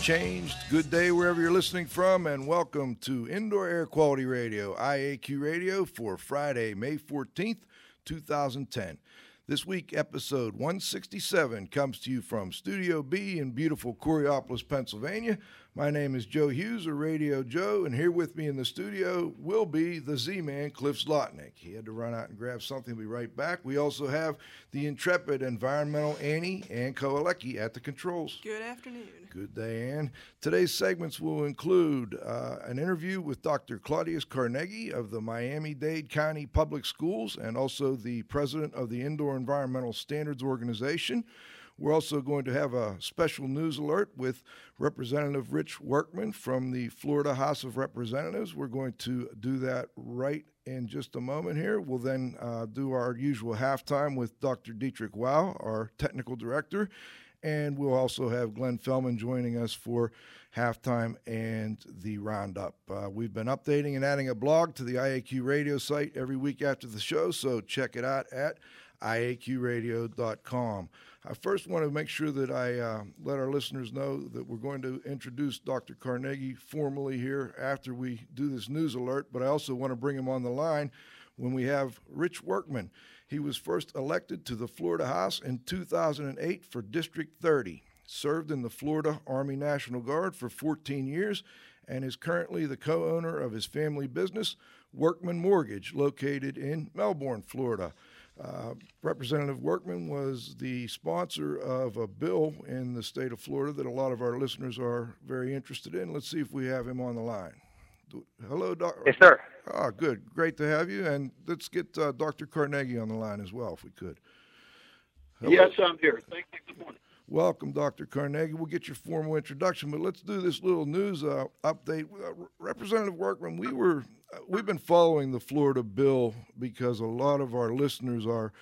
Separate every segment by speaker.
Speaker 1: Changed.
Speaker 2: Good day wherever you're listening from, and welcome to Indoor Air Quality Radio, IAQ Radio, for Friday, May 14th, 2010. This week, episode 167 comes to you from Studio B in beautiful Coraopolis, Pennsylvania. My name is Joe Hughes, or Radio Joe, and here with me in the studio will be the Z Man, Cliff Zlotnick. He had to run out and grab something. We'll be right back. We also have the intrepid environmental Annie and Koalecki at the controls.
Speaker 3: Good afternoon.
Speaker 2: Good day, Ann. Today's segments will include uh, an interview with Dr. Claudius Carnegie of the Miami Dade County Public Schools and also the president of the Indoor Environmental Standards Organization. We're also going to have a special news alert with Representative Rich Workman from the Florida House of Representatives. We're going to do that right in just a moment here. We'll then uh, do our usual halftime with Dr. Dietrich Wow, our technical director. And we'll also have Glenn Fellman joining us for halftime and the roundup. Uh, we've been updating and adding a blog to the IAQ radio site every week after the show, so check it out at iaqradio.com. I first want to make sure that I uh, let our listeners know that we're going to introduce Dr. Carnegie formally here after we do this news alert, but I also want to bring him on the line when we have Rich Workman. He was first elected to the Florida House in 2008 for District 30, served in the Florida Army National Guard for 14 years, and is currently the co owner of his family business, Workman Mortgage, located in Melbourne, Florida. Uh, Representative Workman was the sponsor of a bill in the state of Florida that a lot of our listeners are very interested in. Let's see if we have him on the line. Do- Hello, Doctor.
Speaker 4: Yes, sir.
Speaker 2: Ah, good. Great to have you. And let's get uh, Dr. Carnegie on the line as well, if we could. Hello.
Speaker 5: Yes, I'm here. Thank you. Good morning.
Speaker 2: Welcome, Dr. Carnegie. We'll get your formal introduction, but let's do this little news uh, update. Uh, Representative Workman, we were uh, we've been following the Florida bill because a lot of our listeners are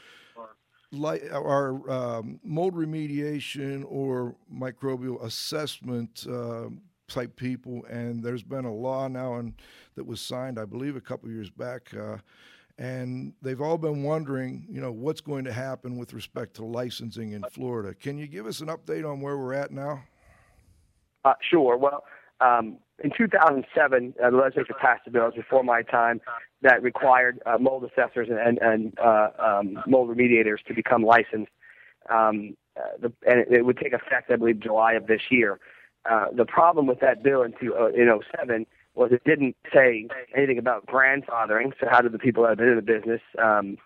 Speaker 2: like our um, mold remediation or microbial assessment uh, type people, and there's been a law now and that was signed, I believe, a couple years back. And they've all been wondering, you know, what's going to happen with respect to licensing in Florida. Can you give us an update on where we're at now?
Speaker 4: Uh, sure. Well, um, in 2007, uh, the legislature passed a bill before my time that required uh, mold assessors and, and, and uh, um, mold remediators to become licensed. Um, uh, the, and it, it would take effect, I believe, July of this year. Uh, the problem with that bill in, two, in 07 was it didn't say anything about grandfathering. So how did the people that have been in the business um,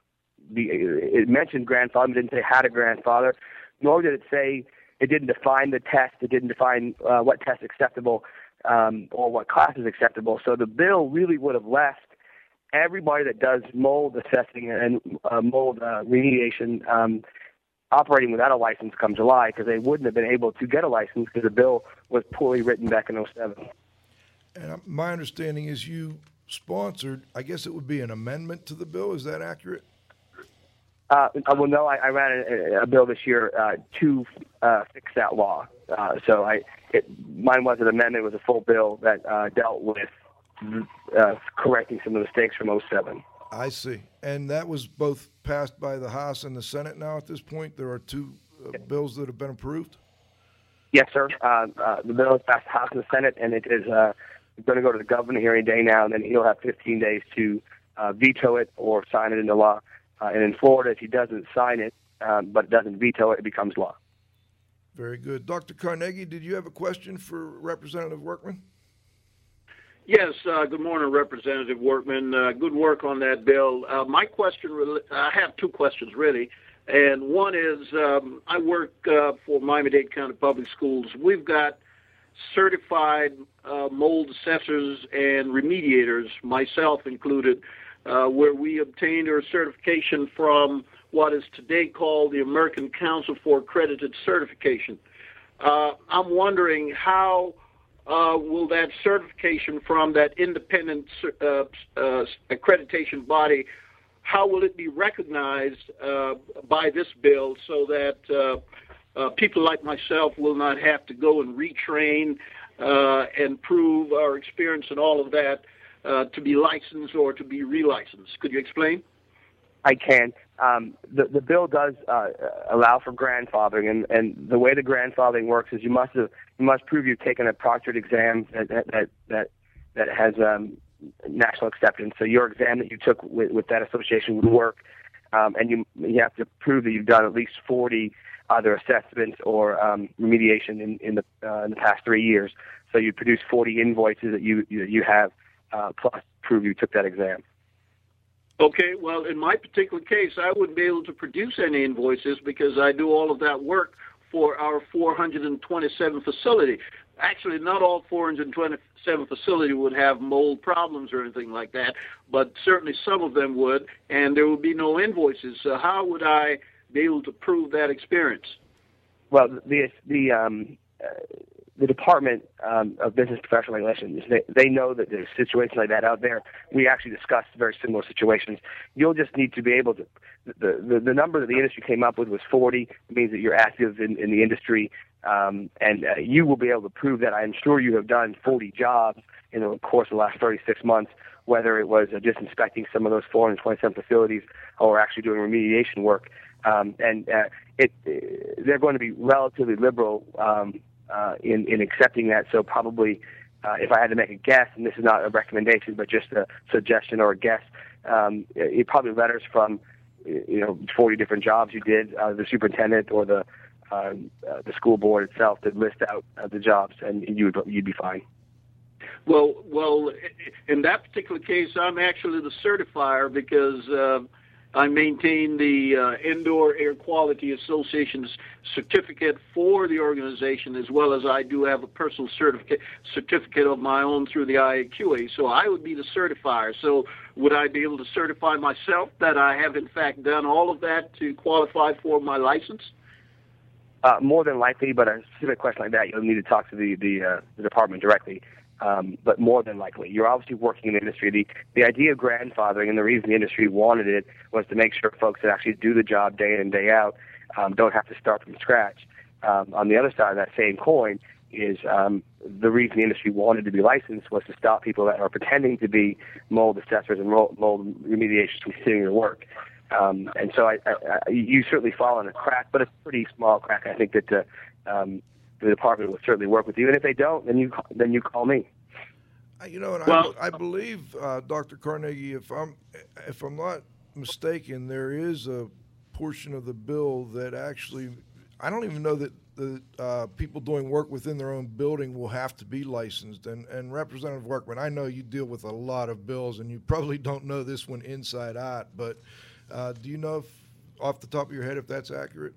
Speaker 4: be, it mentioned grandfather, didn't say how to grandfather, nor did it say it didn't define the test. It didn't define uh, what test acceptable um, or what class is acceptable. So the bill really would have left everybody that does mold assessing and uh, mold uh, remediation um, operating without a license come July because they wouldn't have been able to get a license because the bill was poorly written back in 07.
Speaker 2: And uh, my understanding is you sponsored, I guess it would be an amendment to the bill. Is that accurate?
Speaker 4: Uh, well, no, I, I ran a, a bill this year uh, to uh, fix that law. Uh, so I, it, mine was an amendment. It was a full bill that uh, dealt with uh, correcting some of the mistakes from 07.
Speaker 2: I see. And that was both passed by the House and the Senate now at this point. There are two uh, bills that have been approved.
Speaker 4: Yes, sir. Uh, uh, the bill is passed the House and the Senate, and it is uh, going to go to the governor here any day now, and then he'll have 15 days to uh, veto it or sign it into law. Uh, and in Florida, if he doesn't sign it um, but doesn't veto it, it becomes law.
Speaker 2: Very good. Dr. Carnegie, did you have a question for Representative Workman?
Speaker 5: Yes, uh, good morning, Representative Workman. Uh, good work on that bill. Uh, my question, I have two questions really. And one is um, I work uh, for Miami Dade County Public Schools. We've got certified uh, mold assessors and remediators, myself included, uh, where we obtained our certification from what is today called the American Council for Accredited Certification. Uh, I'm wondering how uh, will that certification from that independent uh, uh, accreditation body, how will it be recognized by this bill so that uh, people like myself will not have to go and retrain and prove our experience and all of that to be licensed or to be relicensed? Could you explain?
Speaker 4: I can. Um, the the bill does uh, allow for grandfathering, and, and the way the grandfathering works is you must have, you must prove you've taken a proctored exam that that that that has um, national acceptance. So your exam that you took with, with that association would work, um, and you you have to prove that you've done at least 40 either assessments or um, remediation in in the uh, in the past three years. So you produce 40 invoices that you you, you have uh, plus prove you took that exam.
Speaker 5: Okay, well, in my particular case, I wouldn't be able to produce any invoices because I do all of that work for our 427 facility. Actually, not all 427 facility would have mold problems or anything like that, but certainly some of them would, and there would be no invoices. So how would I be able to prove that experience?
Speaker 4: Well, the the um, uh, the Department um, of Business Professional Relations, they, they know that there's situations like that out there. We actually discussed very similar situations. You'll just need to be able to. The, the, the number that the industry came up with was 40. It means that you're active in, in the industry, um, and uh, you will be able to prove that. I'm sure you have done 40 jobs in the course of the last 36 months, whether it was uh, just inspecting some of those 427 facilities or actually doing remediation work. Um, and uh, it, they're going to be relatively liberal um, uh, in in accepting that. So probably, uh, if I had to make a guess, and this is not a recommendation, but just a suggestion or a guess, um, it probably letters from you know 40 different jobs you did, uh, the superintendent or the uh, uh, the school board itself to list out uh, the jobs, and you would you'd be fine.
Speaker 5: Well, well, in that particular case, I'm actually the certifier because. Uh, I maintain the uh, Indoor Air Quality Association's certificate for the organization, as well as I do have a personal certificate certificate of my own through the IAQA. So I would be the certifier. So would I be able to certify myself that I have in fact done all of that to qualify for my license?
Speaker 4: Uh, more than likely, but a specific question like that, you'll need to talk to the the, uh, the department directly um, but more than likely, you're obviously working in the industry. The the idea of grandfathering and the reason the industry wanted it was to make sure folks that actually do the job day in and day out um, don't have to start from scratch. Um, on the other side of that same coin is um, the reason the industry wanted to be licensed was to stop people that are pretending to be mold assessors and mold remediation from continuing to work. Um, and so I, I, I, you certainly fall in a crack, but it's a pretty small crack. I think that uh, um, the department will certainly work with you. And if they don't, then you then you call me.
Speaker 2: You know, and well, I, I believe, uh, Dr. Carnegie, if I'm if I'm not mistaken, there is a portion of the bill that actually I don't even know that the uh, people doing work within their own building will have to be licensed. And, and Representative Workman, I know you deal with a lot of bills, and you probably don't know this one inside out. But uh, do you know if, off the top of your head if that's accurate?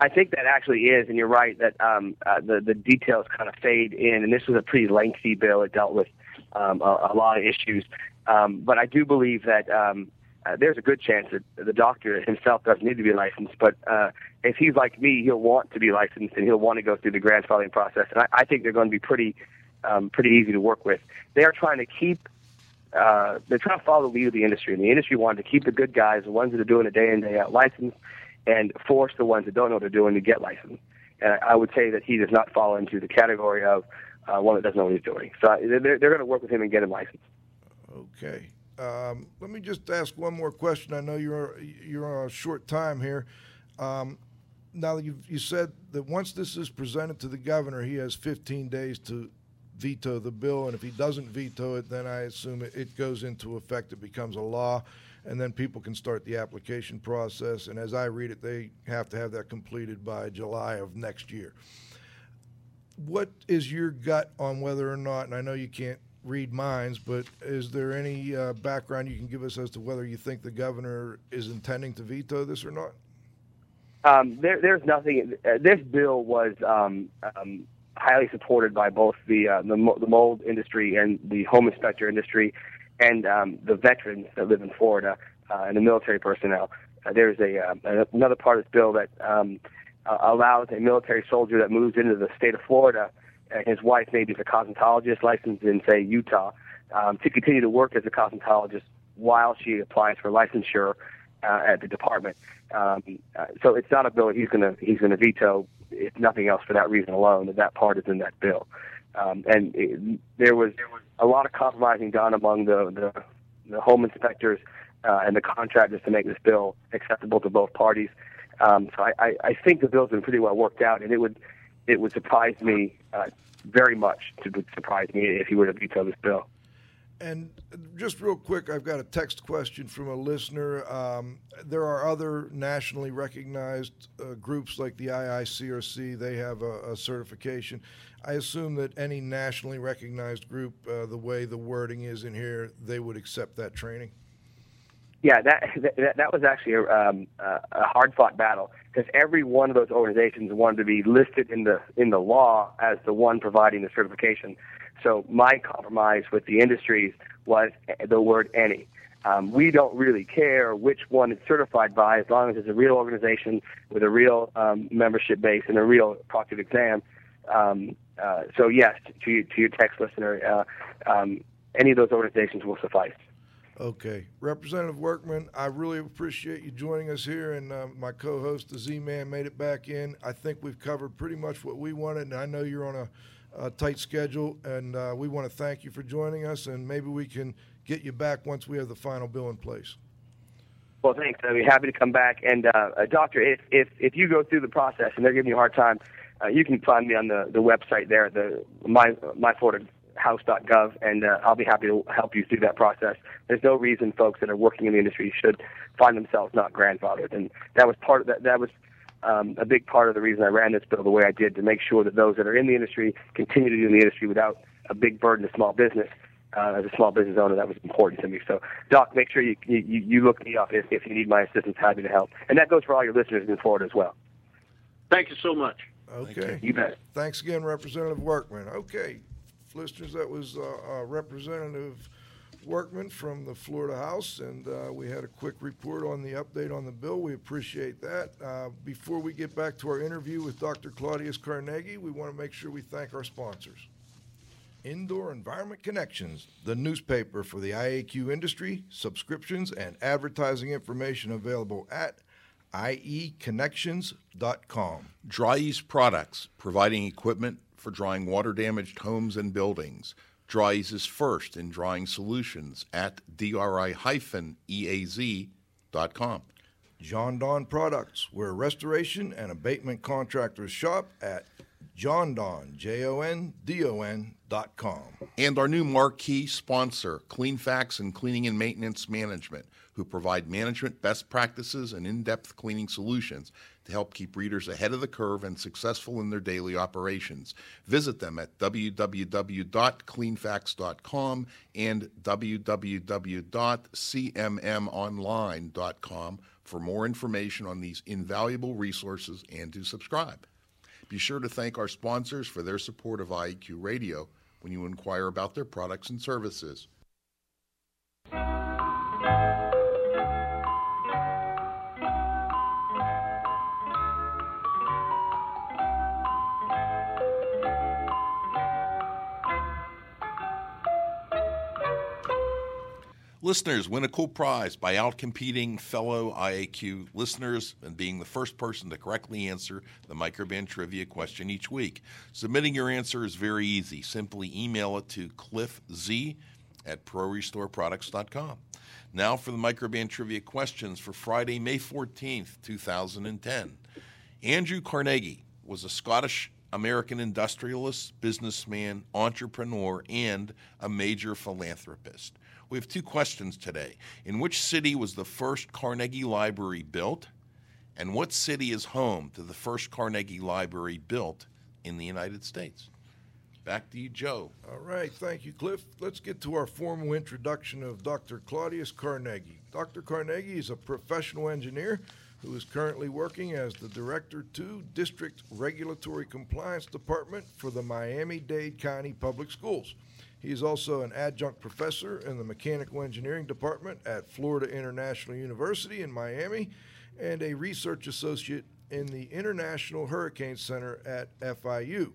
Speaker 4: I think that actually is, and you're right that um, uh, the the details kind of fade in. And this was a pretty lengthy bill; it dealt with um, a, a lot of issues. Um, but I do believe that um, uh, there's a good chance that the doctor himself doesn't need to be licensed. But uh, if he's like me, he'll want to be licensed and he'll want to go through the grandfathering process. And I, I think they're going to be pretty um, pretty easy to work with. They are trying to keep uh, they're trying to follow the lead of the industry, and the industry wanted to keep the good guys, the ones that are doing it day in day out, licensed, and force the ones that don't know what they're doing to get licensed. And I would say that he does not fall into the category of uh, one that doesn't know what he's doing. So they're, they're going to work with him and get him licensed.
Speaker 2: Okay. Um, let me just ask one more question. I know you're you're on a short time here. Um, now you you said that once this is presented to the governor, he has 15 days to veto the bill, and if he doesn't veto it, then I assume it, it goes into effect. It becomes a law and then people can start the application process. And as I read it, they have to have that completed by July of next year. What is your gut on whether or not, and I know you can't read minds, but is there any uh, background you can give us as to whether you think the governor is intending to veto this or not?
Speaker 4: Um, there, there's nothing. Uh, this bill was um, um, highly supported by both the, uh, the the mold industry and the home inspector industry, and um, the veterans that live in Florida uh, and the military personnel. Uh, there's a uh, another part of this bill that um, uh, allows a military soldier that moves into the state of Florida, and his wife maybe is a cosmetologist licensed in say Utah, um, to continue to work as a cosmetologist while she applies for licensure uh, at the department. Um, uh, so it's not a bill he's going to he's going to veto. If nothing else, for that reason alone, that that part is in that bill. Um, and it, there was a lot of compromising done among the the, the home inspectors uh, and the contractors to make this bill acceptable to both parties. Um, so I, I, I think the bill's been pretty well worked out, and it would it would surprise me uh, very much. Would surprise me if he were to veto this bill.
Speaker 2: And just real quick, I've got a text question from a listener. Um, there are other nationally recognized uh, groups like the IICRC. They have a, a, certification. I assume that any nationally recognized group, uh, the way the wording is in here, they would accept that training.
Speaker 4: Yeah, that that, that was actually a, um, a hard fought battle because every one of those organizations wanted to be listed in the in the law as the one providing the certification. So my compromise with the industries was the word any. Um, we don't really care which one it's certified by as long as it's a real organization with a real um, membership base and a real proctored exam. Um, uh, so yes, to, to your text listener, uh, um, any of those organizations will suffice.
Speaker 2: Okay. Representative Workman, I really appreciate you joining us here, and uh, my co host, the Z Man, made it back in. I think we've covered pretty much what we wanted, and I know you're on a uh, tight schedule, and uh, we want to thank you for joining us, and maybe we can get you back once we have the final bill in place.
Speaker 4: Well, thanks. I'd be happy to come back. And, uh, Doctor, if, if, if you go through the process and they're giving you a hard time, uh, you can find me on the, the website there, the my, myfloridahouse.gov, and uh, I'll be happy to help you through that process. There's no reason folks that are working in the industry should find themselves not grandfathered, and that was part of that. That was um, a big part of the reason I ran this bill the way I did to make sure that those that are in the industry continue to do in the industry without a big burden to small business. Uh, as a small business owner, that was important to me. So, Doc, make sure you you, you look me up if, if you need my assistance. Happy to help, and that goes for all your listeners in Florida as well.
Speaker 5: Thank you so much.
Speaker 2: Okay,
Speaker 4: you. you bet.
Speaker 2: Thanks again, Representative Workman. Okay, listeners, that was uh, uh, Representative Workman from the Florida House, and uh, we had a quick report on the update on the bill. We appreciate that. Uh, before we get back to our interview with Dr. Claudius Carnegie, we want to make sure we thank our sponsors. Indoor Environment Connections, the newspaper for the IAQ industry, subscriptions and advertising information available at ieconnections.com.
Speaker 3: Dri-Eaz Products, providing equipment for drying water damaged homes and buildings. Dri-Eaz is first in drying solutions at dri-eaz.com.
Speaker 2: Jon-Don Products, where restoration and abatement contractors shop at Jon-Don, J-O-N-D-O-N dot com.
Speaker 3: And our new marquee sponsor, Cleanfax and Cleaning and Maintenance Management, who provide management best practices and in-depth cleaning solutions to help keep readers ahead of the curve and successful in their daily operations. Visit them at www.cleanfax.com and www.cmmonline.com for more information on these invaluable resources and to subscribe. Be sure to thank our sponsors for their support of IEQ Radio when you inquire about their products and services. Listeners win a cool prize by outcompeting fellow IAQ listeners and being the first person to correctly answer the Microban trivia question each week. Submitting your answer is very easy. Simply email it to cliffz at prorestoreproducts.com. Now for the Microban trivia questions for Friday, May 14th, 2010. Andrew Carnegie was a Scottish American industrialist, businessman, entrepreneur, and a major philanthropist. We have two questions today. In which city was the first Carnegie Library built? And what city is home to the first Carnegie Library built in the United States? Back to you, Joe.
Speaker 2: All right, thank you, Cliff. Let's get to our formal introduction of Dr. Claudius Carnegie. Dr. Carnegie is a professional engineer who is currently working as the Director to District Regulatory Compliance Department for the Miami Dade County Public Schools. He is also an adjunct professor in the Mechanical Engineering Department at Florida International University in Miami and a research associate in the International Hurricane Center at FIU.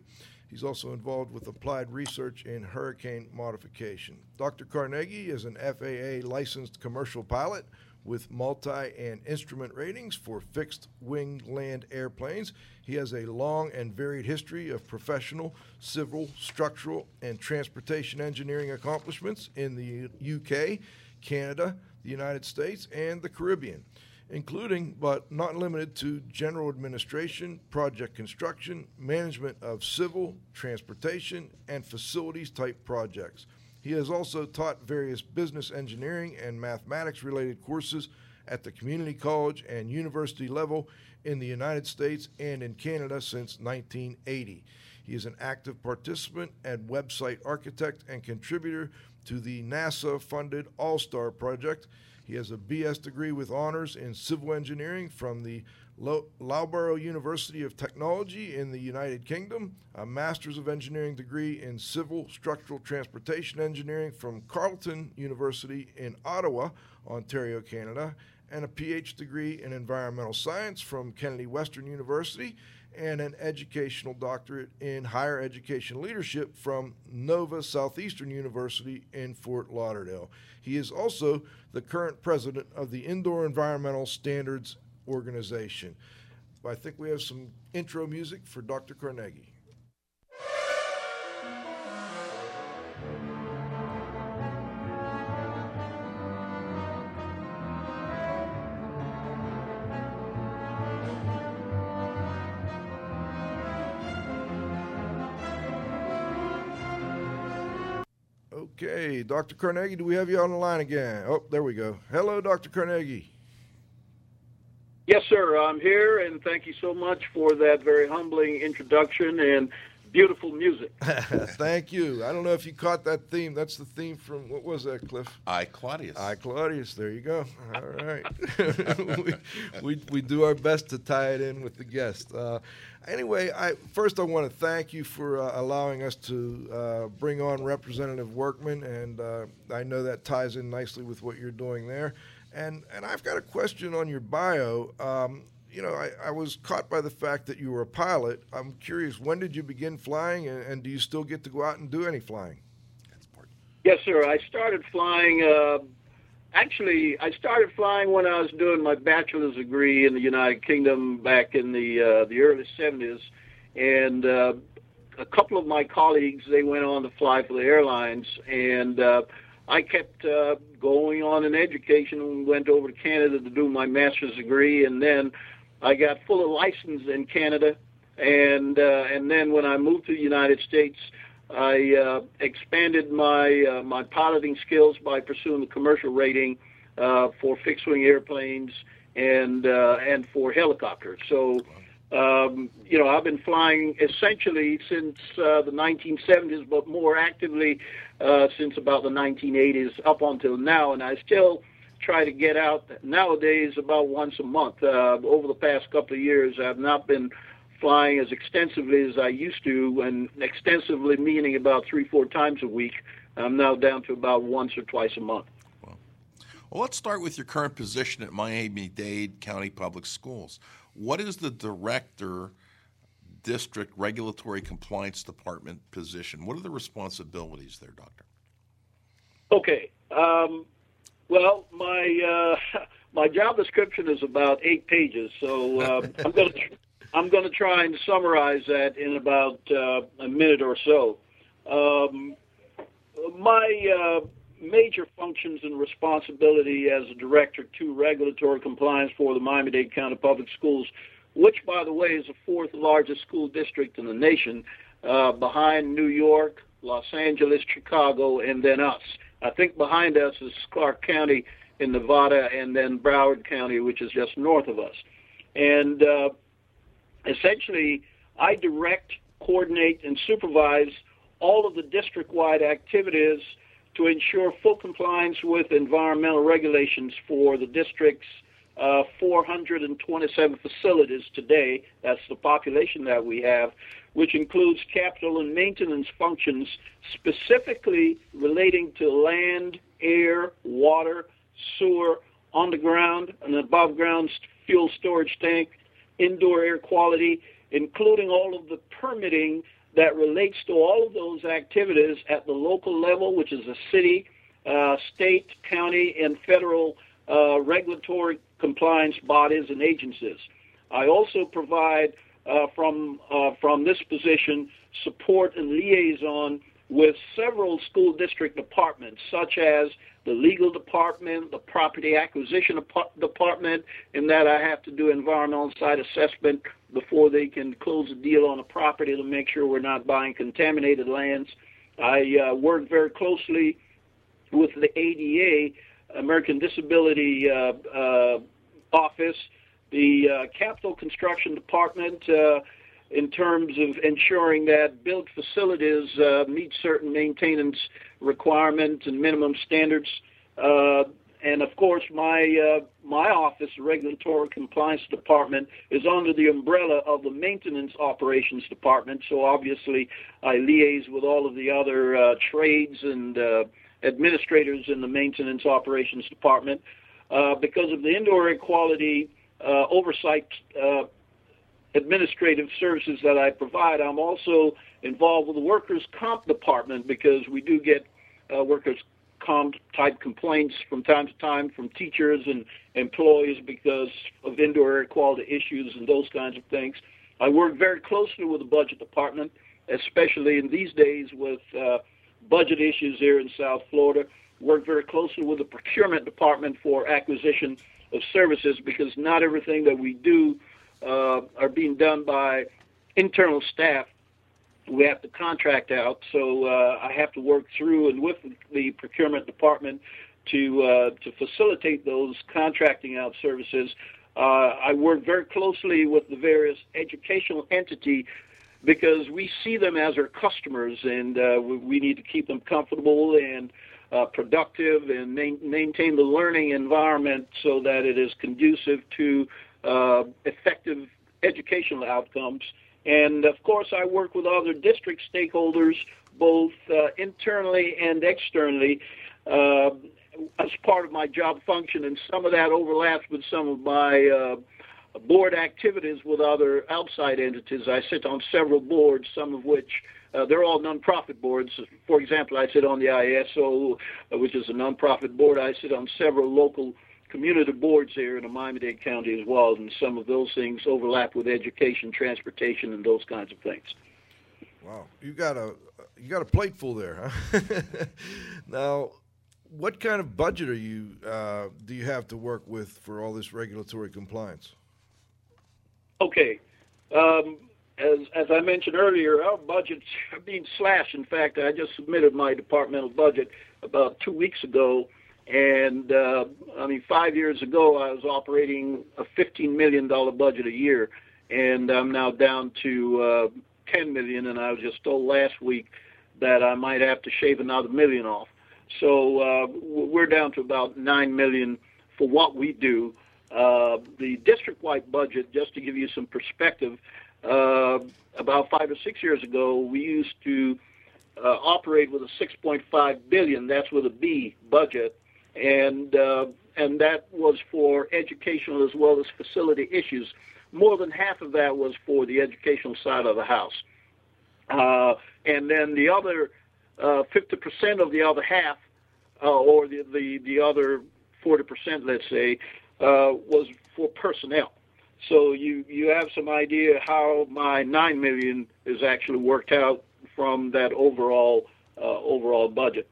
Speaker 2: He's also involved with applied research in hurricane modification. Dr. Carnegie is an FAA licensed commercial pilot with multi and instrument ratings for fixed wing land airplanes. He has a long and varied history of professional, civil, structural, and transportation engineering accomplishments in the UK, Canada, the United States, and the Caribbean including but not limited to general administration, project construction, management of civil, transportation, and facilities type projects. He has also taught various business engineering and mathematics related courses at the community college and university level in the United States and in Canada since 1980. He is an active participant and website architect and contributor to the NASA funded All Star Project he has a BS degree with honors in civil engineering from the Loughborough University of Technology in the United Kingdom, a Master's of Engineering degree in Civil Structural Transportation Engineering from Carleton University in Ottawa, Ontario, Canada, and a PhD degree in Environmental Science from Kennedy Western University and an educational doctorate in higher education leadership from Nova Southeastern University in Fort Lauderdale. He is also the current president of the Indoor Environmental Standards Organization. I think we have some intro music for Dr. Carnegie. Okay, Dr. Carnegie, do we have you on the line again? Oh, there we go. Hello, Dr. Carnegie.
Speaker 5: Yes, sir. I'm here, and thank you so much for that very humbling introduction and beautiful music.
Speaker 2: thank you. I don't know if you caught that theme. That's the theme from what was that, Cliff?
Speaker 3: I Claudius.
Speaker 2: I Claudius. There you go. All right. we, we, we do our best to tie it in with the guest. Uh, anyway, I first I want to thank you for uh, allowing us to uh, bring on Representative Workman, and uh, I know that ties in nicely with what you're doing there. And and I've got a question on your bio. Um, you know, I, I, was caught by the fact that you were a pilot. I'm curious, when did you begin flying, and, and do you still get to go out and do any flying?
Speaker 5: Yes, sir. I started flying uh, actually, I started flying when I was doing my bachelor's degree in the United Kingdom back in the uh, the early '70s, and uh, a couple of my colleagues they went on to fly for the airlines, and uh, I kept uh, going on in education and went over to Canada to do my master's degree, and then I got full of license in Canada, and uh, and then when I moved to the United States. I uh, expanded my uh, my piloting skills by pursuing the commercial rating uh, for fixed wing airplanes and uh, and for helicopters. So, um, you know, I've been flying essentially since uh, the 1970s, but more actively uh, since about the 1980s up until now, and I still try to get out nowadays about once a month. Uh, over the past couple of years, I've not been flying as extensively as I used to, and extensively meaning about three, four times a week. I'm now down to about once or twice a month.
Speaker 3: Well, well let's start with your current position at Miami Dade County Public Schools. What is the director district regulatory compliance department position? What are the responsibilities there, Doctor?
Speaker 5: Okay. Um, well, my uh, my job description is about eight pages, so um, I'm going to I'm going to try and summarize that in about uh, a minute or so. Um, my uh, major functions and responsibility as a director to regulatory compliance for the Miami-Dade County Public Schools, which, by the way, is the fourth largest school district in the nation, uh, behind New York, Los Angeles, Chicago, and then us. I think behind us is Clark County in Nevada, and then Broward County, which is just north of us. And uh, essentially, I direct, coordinate, and supervise all of the district-wide activities to ensure full compliance with environmental regulations for the district's uh, 427 facilities today. That's the population that we have, which includes capital and maintenance functions specifically relating to land, air, water, sewer, underground and above ground fuel storage tank, indoor air quality, including all of the permitting that relates to all of those activities at the local level, which is the city, uh, state, county, and federal uh, regulatory compliance bodies and agencies. I also provide uh, from uh, from this position support and liaison with several school district departments, such as the legal department, the property acquisition department, in that I have to do environmental site assessment before they can close a deal on a property to make sure we're not buying contaminated lands. I uh, work very closely with the ADA, American Disability uh, uh, Office, the uh, Capital Construction Department, uh, in terms of ensuring that built facilities uh, meet certain maintenance requirements and minimum standards. Uh, and of course, my uh, my office, the Regulatory Compliance Department, is under the umbrella of the Maintenance Operations Department. So obviously, I liaise with all of the other uh, trades and uh, administrators in the Maintenance Operations Department. Uh, because of the indoor air quality oversight administrative services that I provide, I'm also involved with the workers' comp department because we do get uh, workers' comp type complaints from time to time from teachers and employees because of indoor air quality issues and those kinds of things. I work very closely with the budget department, especially in these days with uh, budget issues here in South Florida. Work very closely with the procurement department for acquisition of services because not everything that we do uh, are being done by internal staff. We have to contract out, so uh, I have to work through and with the procurement department to uh, to facilitate those contracting out services. Uh, I work very closely with the various educational entity because we see them as our customers, and uh, we need to keep them comfortable and uh, productive and ma- maintain the learning environment so that it is conducive to uh, effective educational outcomes. And of course, I work with other district stakeholders, both uh, internally and externally, uh, as part of my job function. And some of that overlaps with some of my uh, board activities with other outside entities. I sit on several boards, some of which uh, they're all nonprofit boards. For example, I sit on the ISO, which is a nonprofit board. I sit on several local community boards here in the Miami-Dade County as well, and some of those things overlap with education, transportation, and those kinds of things.
Speaker 2: Wow, you got a you got a plate full there, huh? now, what kind of budget are you uh, do you have to work with for all this regulatory compliance?
Speaker 5: Okay. Um, as as I mentioned earlier, our budgets are being slashed. In fact, I just submitted my departmental budget about two weeks ago, and uh, I mean, five years ago, I was operating a $15 million budget a year, and I'm now down to uh, 10 million. And I was just told last week that I might have to shave another million off. So uh, we're down to about nine million for what we do. Uh, the district-wide budget, just to give you some perspective, uh, about five or six years ago, we used to uh, operate with a 6.5 billion. That's with a B budget and uh, and that was for educational as well as facility issues. More than half of that was for the educational side of the house, uh, and then the other uh, 50% of the other half, uh, or the, the the other 40%, let's say, uh, was for personnel. So you you have some idea how my nine million is actually worked out from that overall uh, overall budget.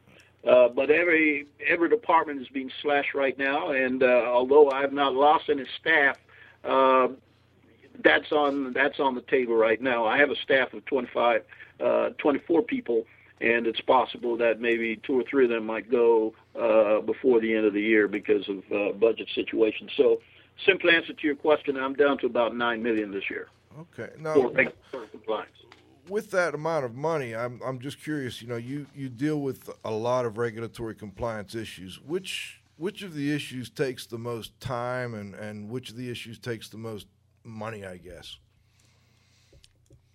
Speaker 5: Uh, but every every department is being slashed right now, and uh, although I have not lost any staff, uh, that's on that's on the table right now. I have a staff of 25, uh, 24 people, and it's possible that maybe two or three of them might go uh, before the end of the year because of uh, budget situations. So, simple answer to your question, I'm down to about nine million this year.
Speaker 2: Okay. Now,
Speaker 5: for compliance.
Speaker 2: With that amount of money, I'm I'm just curious. You know, you you deal with a lot of regulatory compliance issues. Which which of the issues takes the most time, and and which of the issues takes the most money? I guess.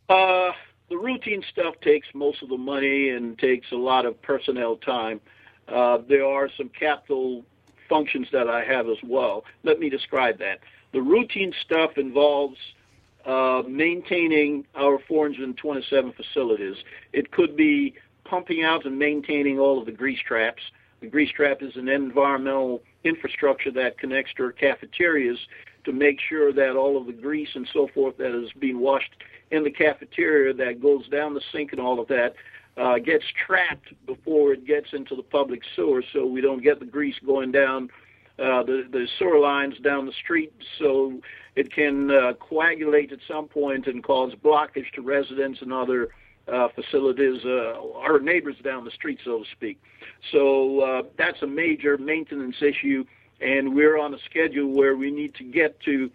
Speaker 5: Uh, the routine stuff takes most of the money and takes a lot of personnel time. Uh, there are some capital functions that I have as well. Let me describe that. The routine stuff involves uh, maintaining our 427 facilities. It could be pumping out and maintaining all of the grease traps. The grease trap is an environmental infrastructure that connects to our cafeterias to make sure that all of the grease and so forth that is being washed in the cafeteria that goes down the sink and all of that uh, gets trapped before it gets into the public sewer, so we don't get the grease going down uh, the the sewer lines down the street, so it can uh, coagulate at some point and cause blockage to residents and other uh, facilities, uh, our neighbors down the street, so to speak. So uh, that's a major maintenance issue, and we're on a schedule where we need to get to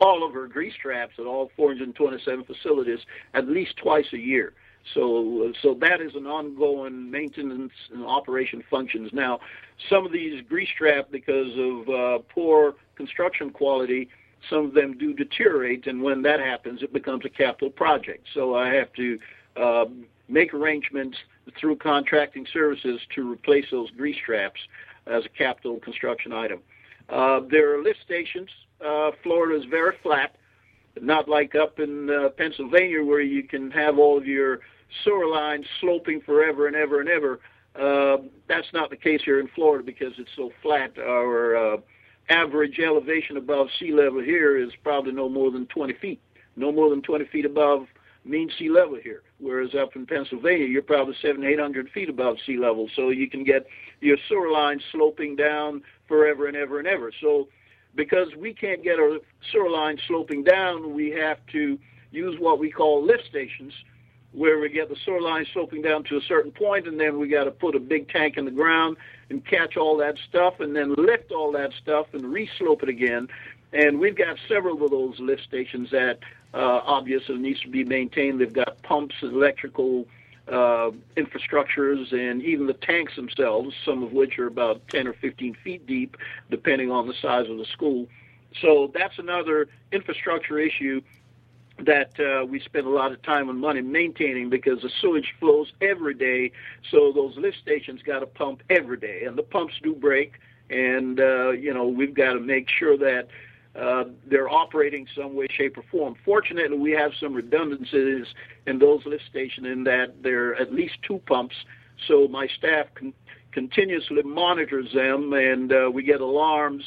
Speaker 5: all of our grease traps at all 427 facilities at least twice a year. So, so that is an ongoing maintenance and operation functions. Now, some of these grease traps, because of uh, poor construction quality, some of them do deteriorate, and when that happens, it becomes a capital project. So I have to uh, make arrangements through contracting services to replace those grease traps as a capital construction item. Uh, there are lift stations uh, Florida is very flat, not like up in uh, Pennsylvania where you can have all of your sewer lines sloping forever and ever and ever. Uh, that's not the case here in Florida because it's so flat. Our uh, average elevation above sea level here is probably no more than 20 feet, no more than 20 feet above mean sea level here. Whereas up in Pennsylvania, you're probably seven, eight hundred feet above sea level, so you can get your sewer lines sloping down forever and ever and ever. So because we can't get our sewer line sloping down, we have to use what we call lift stations, where we get the sewer line sloping down to a certain point, and then we got to put a big tank in the ground and catch all that stuff, and then lift all that stuff and re-slope it again. And we've got several of those lift stations that uh, obviously needs to be maintained. They've got pumps electrical uh, infrastructures and even the tanks themselves, some of which are about 10 or 15 feet deep, depending on the size of the school. So that's another infrastructure issue that uh, we spend a lot of time and money maintaining because the sewage flows every day. So those lift stations got to pump every day, and the pumps do break. And uh, you know we've got to make sure that uh, they're operating some way, shape, or form. Fortunately, we have some redundancies in those lift stations in that there are at least two pumps, so my staff con- continuously monitors them, and uh, we get alarms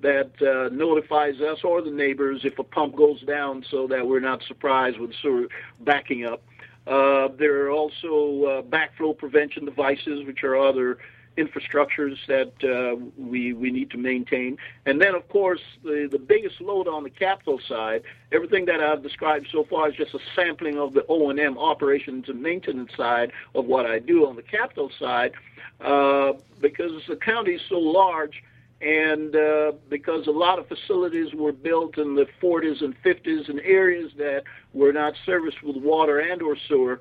Speaker 5: that uh, notifies us or the neighbors if a pump goes down, so that we're not surprised with sewer backing up. Uh, there are also uh, backflow prevention devices, which are other infrastructures that uh, we we need to maintain. And then, of course, the the biggest load on the capital side, everything that I've described so far is just a sampling of the O and M operations and maintenance side of what I do on the capital side, uh, because the county is so large. And uh, because a lot of facilities were built in the 40s and 50s in areas that were not serviced with water and or sewer,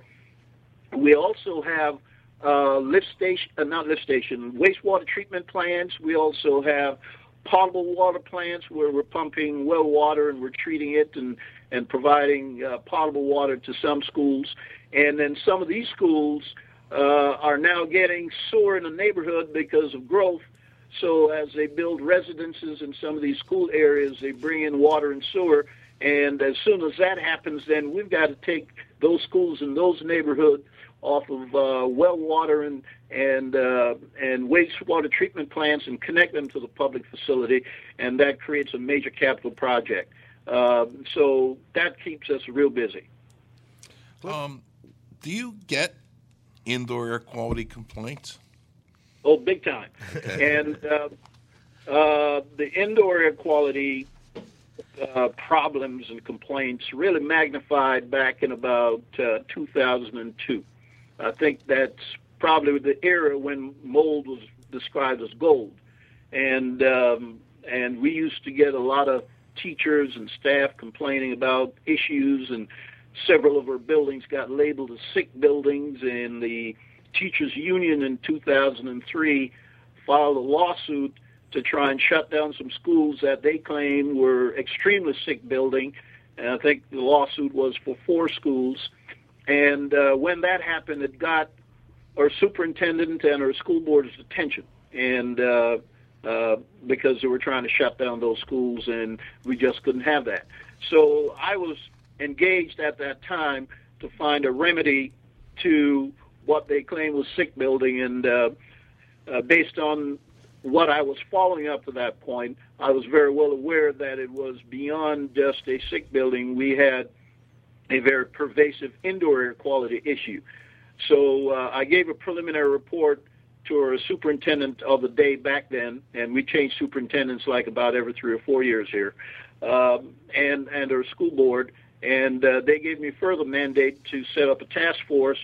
Speaker 5: we also have uh, lift station, uh, not lift station, wastewater treatment plants. We also have potable water plants where we're pumping well water and we're treating it and and providing uh, potable water to some schools. And then some of these schools uh, are now getting sewer in the neighborhood because of growth. So as they build residences in some of these school areas, they bring in water and sewer. And as soon as that happens, then we've got to take those schools in those neighborhoods off of uh, well water and and uh, and wastewater treatment plants and connect them to the public facility, and that creates a major capital project. Uh, so that keeps us real busy.
Speaker 3: Um, do you get indoor air quality complaints?
Speaker 5: Oh, big time. and uh, uh, the indoor air quality uh, problems and complaints really magnified back in about uh, 2002. I think that's probably the era when mold was described as gold, and um, and we used to get a lot of teachers and staff complaining about issues and several of our buildings got labeled as sick buildings, and the teachers union in 2003 filed a lawsuit to try and shut down some schools that they claim were extremely sick building. And I think the lawsuit was for four schools. And uh, when that happened, it got our superintendent and our school board's attention. And uh, uh, because they were trying to shut down those schools, and we just couldn't have that. So I was engaged at that time to find a remedy to what they claimed was sick building, and uh, uh, based on what I was following up to that point, I was very well aware that it was beyond just a sick building. We had a very pervasive indoor air quality issue. So uh, I gave a preliminary report to our superintendent of the day back then, and we changed superintendents like about every three or four years here, um, and and our school board, and uh, they gave me further mandate to set up a task force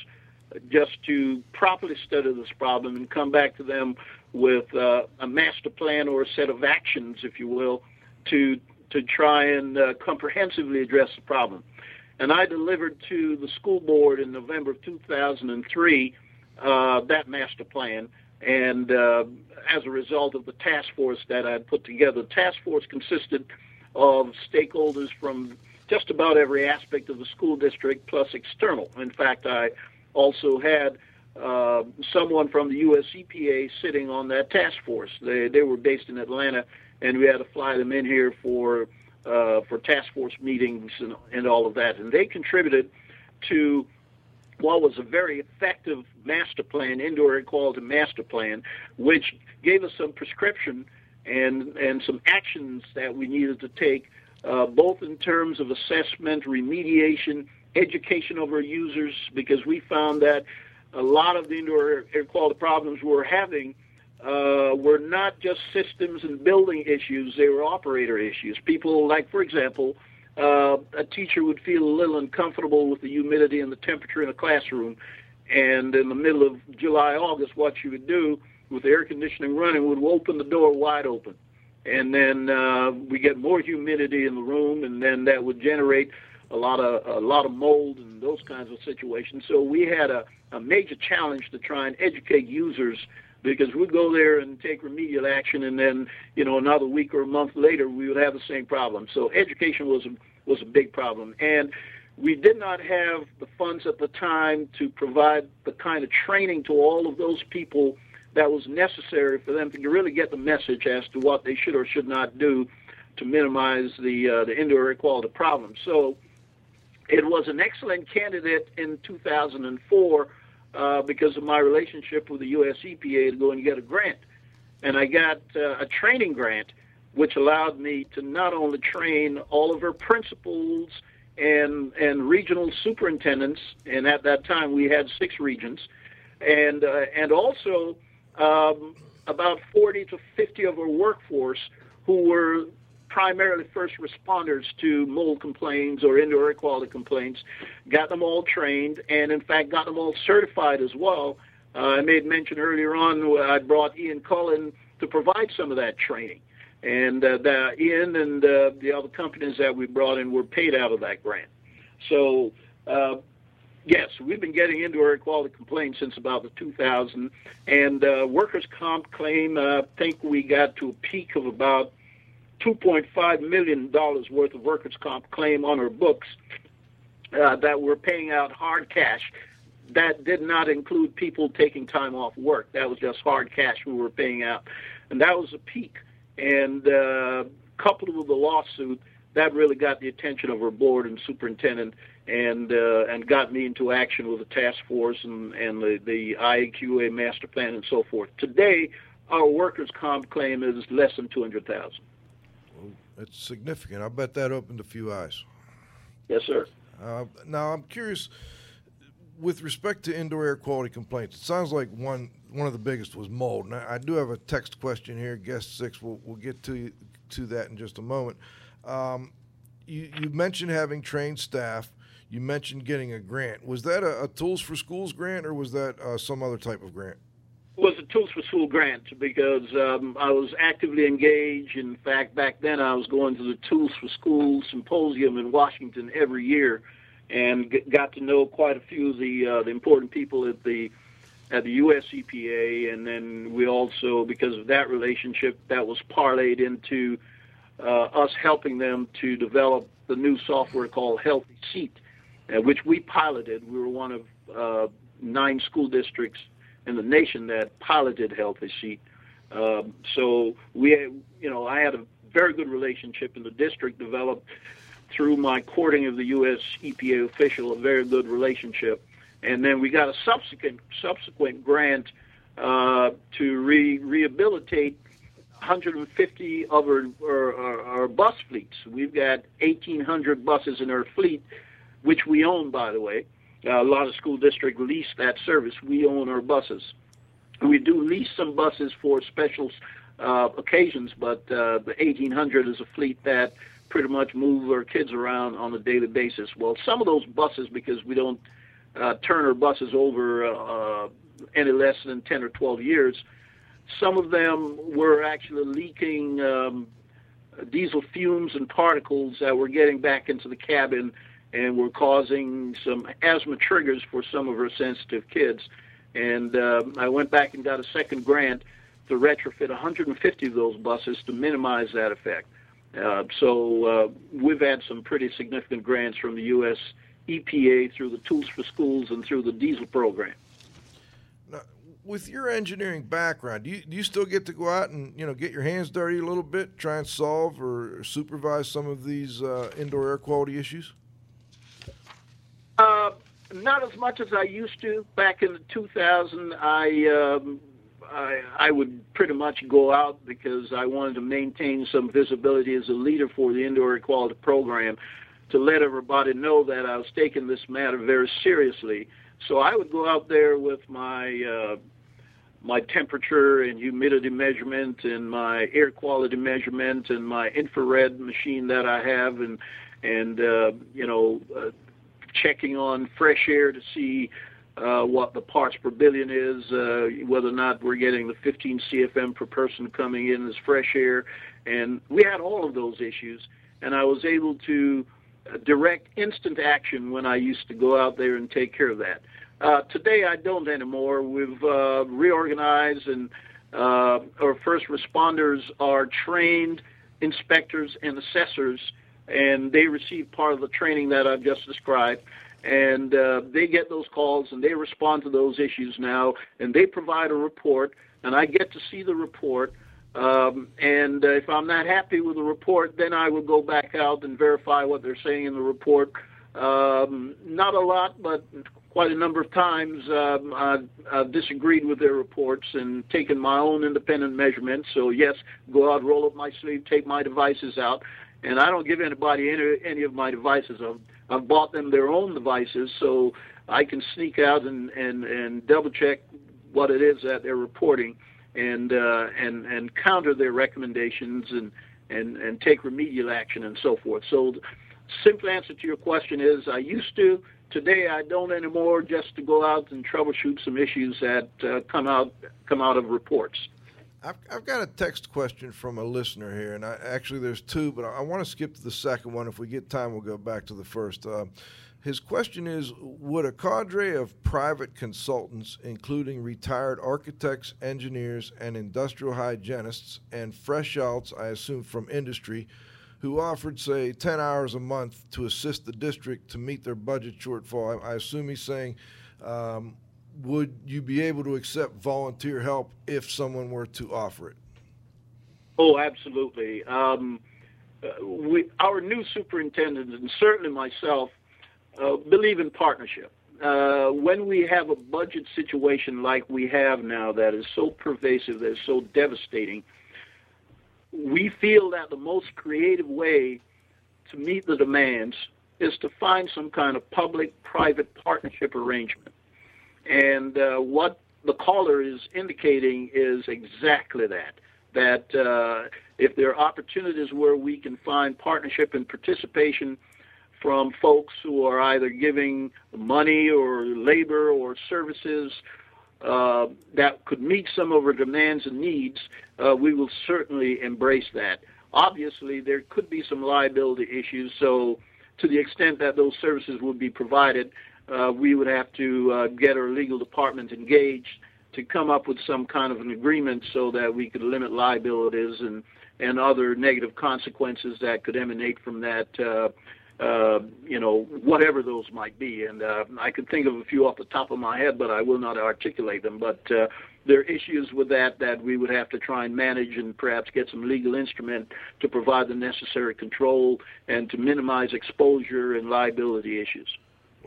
Speaker 5: just to properly study this problem and come back to them with uh, a master plan or a set of actions, if you will, to to try and uh, comprehensively address the problem. And I delivered to the school board in November of 2003 uh, that master plan. And uh, as a result of the task force that I had put together, the task force consisted of stakeholders from just about every aspect of the school district plus external. In fact, I also had uh, someone from the U.S. EPA sitting on that task force. They they were based in Atlanta, and we had to fly them in here for uh, for task force meetings and, and all of that. And they contributed to what was a very effective master plan, indoor air quality master plan, which gave us some prescription and and some actions that we needed to take, uh, both in terms of assessment, remediation, education of our users, because we found that a lot of the indoor air quality problems we were having uh, were not just systems and building issues; they were operator issues. People, like for example, uh, a teacher would feel a little uncomfortable with the humidity and the temperature in a classroom, and in the middle of July, August, what she would do with the air conditioning running would open the door wide open, and then uh, we get more humidity in the room, and then that would generate a lot of a lot of mold and those kinds of situations. So we had a, a major challenge to try and educate users because we'd go there and take remedial action, and then you know another week or a month later we would have the same problem. So education was a, was a big problem, and we did not have the funds at the time to provide the kind of training to all of those people that was necessary for them to really get the message as to what they should or should not do to minimize the uh, the indoor air quality problem. So it was an excellent candidate in 2004 uh, because of my relationship with the U.S. EPA to go and get a grant. And I got uh, a training grant, which allowed me to not only train all of our principals and and regional superintendents, and at that time we had six regions, and uh, and also um, about 40 to 50 of our workforce who were primarily first responders to mold complaints or indoor air quality complaints, got them all trained, and in fact got them all certified as well. Uh, I made mention earlier on I brought Ian Cullen to provide some of that training, and uh, the, Ian and uh, the other companies that we brought in were paid out of that grant. So. Uh, yes, we've been getting indoor air quality complaints since about the 2000, and uh, workers' comp claim. Uh, I think we got to a peak of about $2.5 million worth of workers' comp claim on her books uh, that were paying out hard cash. That did not include people taking time off work. That was just hard cash we were paying out. And that was a peak. And uh, coupled with the lawsuit, that really got the attention of her board and superintendent and uh, and got me into action with the task force and, and the, the IAQA master plan and so forth. Today, our workers' comp claim is less than 200000
Speaker 2: it's significant. I bet that opened a few eyes.
Speaker 5: Yes, sir.
Speaker 2: Uh, now I'm curious, with respect to indoor air quality complaints, it sounds like one one of the biggest was mold. Now I do have a text question here, guest six. We'll we'll get to to that in just a moment. Um, you you mentioned having trained staff. You mentioned getting a grant. Was that a, a Tools for Schools grant, or was that uh, some other type of grant?
Speaker 5: Was a Tools for School grant because um, I was actively engaged. In fact, back then I was going to the Tools for School symposium in Washington every year, and g- got to know quite a few of the uh, the important people at the at the U.S. EPA, and then we also, because of that relationship, that was parlayed into uh, us helping them to develop the new software called Healthy Seat, uh, which we piloted. We were one of uh, nine school districts in the nation that piloted Healthy Seat. Um, so we, you know, I had a very good relationship in the district developed through my courting of the U.S. EPA official, a very good relationship and then we got a subsequent subsequent grant uh, to re- rehabilitate 150 of our, our, our, bus fleets. We've got 1,800 buses in our fleet, which we own, by the way. Uh, a lot of school districts lease that service. We own our buses. We do lease some buses for special uh, occasions, but uh, the 1,800 is a fleet that pretty much move our kids around on a daily basis. Well, some of those buses, because we don't uh, Turner buses over uh, any less than 10 or 12 years. Some of them were actually leaking um, diesel fumes and particles that were getting back into the cabin and were causing some asthma triggers for some of our sensitive kids. And uh, I went back and got a second grant to retrofit 150 of those buses to minimize that effect. Uh, so uh, we've had some pretty significant grants from the U.S. EPA through the Tools for Schools and through the diesel program.
Speaker 2: Now, with your engineering background, do you, do you still get to go out and you know get your hands dirty a little bit, try and solve or supervise some of these uh, indoor air quality issues?
Speaker 5: Uh, not as much as I used to. Back in 2000, I, um, I I would pretty much go out because I wanted to maintain some visibility as a leader for the indoor air quality program to let everybody know that I was taking this matter very seriously. So I would go out there with my uh, my temperature and humidity measurement and my air quality measurement and my infrared machine that I have and and uh, you know uh, checking on fresh air to see uh, what the parts per billion is, uh, whether or not we're getting the 15 CFM per person coming in as fresh air, and we had all of those issues, and I was able to direct instant action when I used to go out there and take care of that. Uh, today I don't anymore. We've uh, reorganized and uh, our first responders are trained inspectors and assessors, and they receive part of the training that I've just described. And uh, they get those calls and they respond to those issues now, and they provide a report, and I get to see the report um, and uh, if I'm not happy with the report, then I will go back out and verify what they're saying in the report. Um, not a lot, but quite a number of times um, I've, I've disagreed with their reports and taken my own independent measurements. So yes, go out, roll up my sleeve, take my devices out, and I don't give anybody any, any of my devices. I've, I've bought them their own devices, so I can sneak out and, and, and double check what it is that they're reporting and uh, and and counter their recommendations and and and take remedial action and so forth. So, the simple answer to your question is I used to. Today I don't anymore. Just to go out and troubleshoot some issues that uh, come out come out of reports.
Speaker 2: I've, I've got a text question from a listener here, and I, actually there's two, but I, I want to skip to the second one. If we get time, we'll go back to the first. Uh, his question is Would a cadre of private consultants, including retired architects, engineers, and industrial hygienists, and fresh outs, I assume from industry, who offered, say, 10 hours a month to assist the district to meet their budget shortfall, I, I assume he's saying, um, would you be able to accept volunteer help if someone were to offer it?
Speaker 5: Oh, absolutely. Um, uh, we, our new superintendent, and certainly myself, uh, believe in partnership. Uh, when we have a budget situation like we have now that is so pervasive, that is so devastating, we feel that the most creative way to meet the demands is to find some kind of public-private partnership arrangement. And uh, what the caller is indicating is exactly that. That uh, if there are opportunities where we can find partnership and participation from folks who are either giving money or labor or services uh, that could meet some of our demands and needs, uh, we will certainly embrace that. Obviously, there could be some liability issues, so to the extent that those services would be provided, uh, we would have to uh, get our legal department engaged to come up with some kind of an agreement so that we could limit liabilities and and other negative consequences that could emanate from that. Uh, uh, you know, whatever those might be. And uh, I could think of a few off the top of my head, but I will not articulate them. But uh, there are issues with that that we would have to try and manage and perhaps get some legal instrument to provide the necessary control and to minimize exposure and liability issues.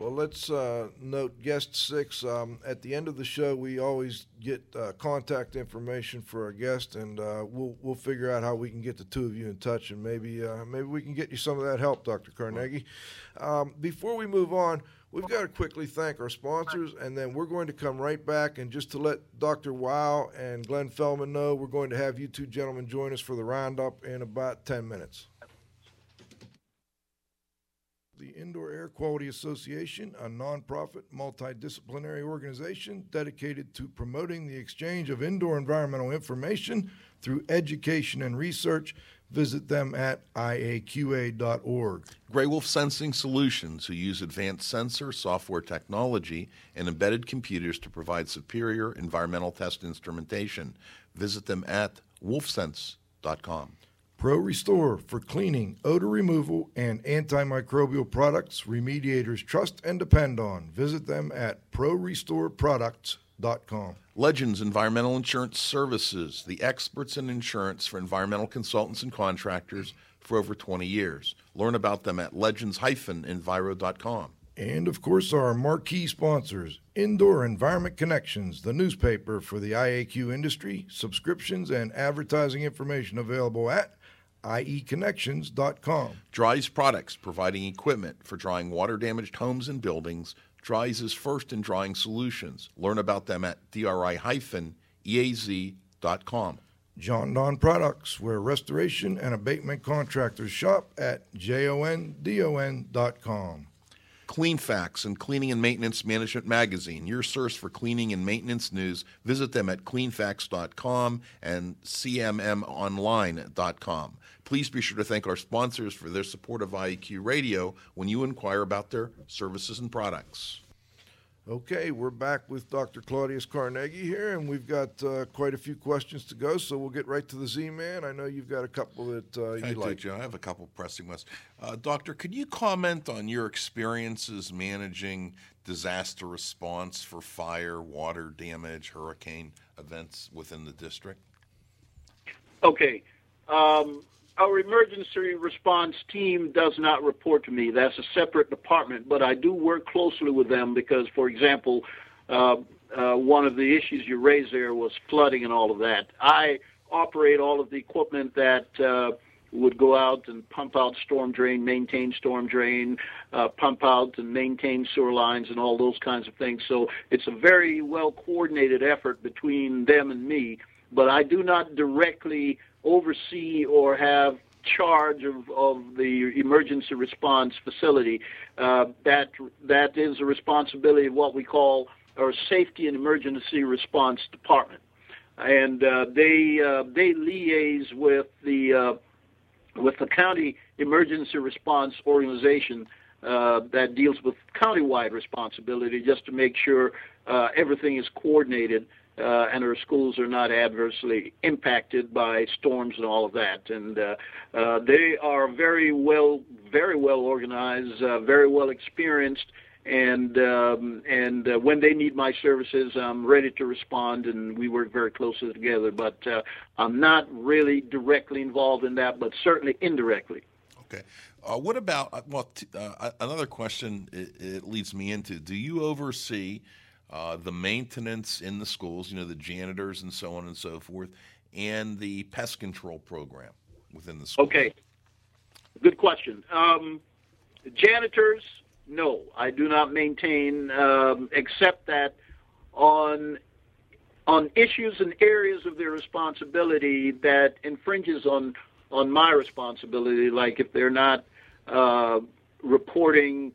Speaker 2: Well, let's uh, note guest six. Um, at the end of the show, we always get uh, contact information for our guest, and uh, we'll we'll figure out how we can get the two of you in touch, and maybe uh, maybe we can get you some of that help, Dr. Carnegie. Um, before we move on, we've got to quickly thank our sponsors, and then we're going to come right back. And just to let Dr. Wow and Glenn Fellman know, we're going to have you two gentlemen join us for the roundup in about ten minutes the Indoor Air Quality Association, a nonprofit multidisciplinary organization dedicated to promoting the exchange of indoor environmental information through education and research. Visit them at iaqa.org.
Speaker 3: Gray Wolf Sensing Solutions, who use advanced sensor software technology and embedded computers to provide superior environmental test instrumentation. Visit them at wolfsense.com.
Speaker 2: Pro Restore for cleaning, odor removal, and antimicrobial products remediators trust and depend on. Visit them at prorestoreproducts.com.
Speaker 3: Legends Environmental Insurance Services, the experts in insurance for environmental consultants and contractors for over 20 years. Learn about them at legends-enviro.com.
Speaker 2: And of course, our marquee sponsors Indoor Environment Connections, the newspaper for the IAQ industry, subscriptions and advertising information available at ieconnections.com.
Speaker 3: Dri-Eaz Products, providing equipment for drying water damaged homes and buildings. Dri-Eaz is first in drying solutions. Learn about them at dri-eaz.com.
Speaker 2: Jon-Don Products, where restoration and abatement contractors shop at jondon.com.
Speaker 3: Cleanfax and Cleaning and Maintenance Management Magazine, your source for cleaning and maintenance news. Visit them at cleanfax.com and cmmonline.com. Please be sure to thank our sponsors for their support of IAQ Radio when you inquire about their services and products.
Speaker 2: Okay, we're back with Dr. Claudius Carnegie here, and we've got uh, quite a few questions to go, so we'll get right to the Z-Man. I know you've got a couple that uh, you'd
Speaker 3: I
Speaker 2: like.
Speaker 3: do, Joe. I have a couple pressing ones. Uh, Doctor, could you comment on your experiences managing disaster response for fire, water damage, hurricane events within the district?
Speaker 5: Okay. Um, our emergency response team does not report to me. That's a separate department, but I do work closely with them because, for example, uh, uh, one of the issues you raised there was flooding and all of that. I operate all of the equipment that uh, would go out and pump out storm drain, maintain storm drain, uh, pump out and maintain sewer lines, and all those kinds of things. So it's a very well coordinated effort between them and me. But I do not directly oversee or have charge of, of the emergency response facility. Uh, that that is a responsibility of what we call our safety and emergency response department, and uh, they uh, they liaise with the uh, with the county emergency response organization uh, that deals with countywide responsibility, just to make sure uh, everything is coordinated uh, and our schools are not adversely impacted by storms and all of that. And uh, uh, they are very well, very well organized, uh, very well experienced, and um, and uh, when they need my services, I'm ready to respond, and we work very closely together. But uh, I'm not really directly involved in that, but certainly indirectly.
Speaker 3: Okay. Uh, what about uh, well? T- uh, another question it, it, leads me into: Do you oversee uh, the maintenance in the schools? You know, the janitors and so on and so forth, and the pest control program within the school.
Speaker 5: Okay. Good question. Um, janitors, no, I do not maintain, um, except that on on issues and areas of their responsibility that infringes on on my responsibility, like if they're not uh, reporting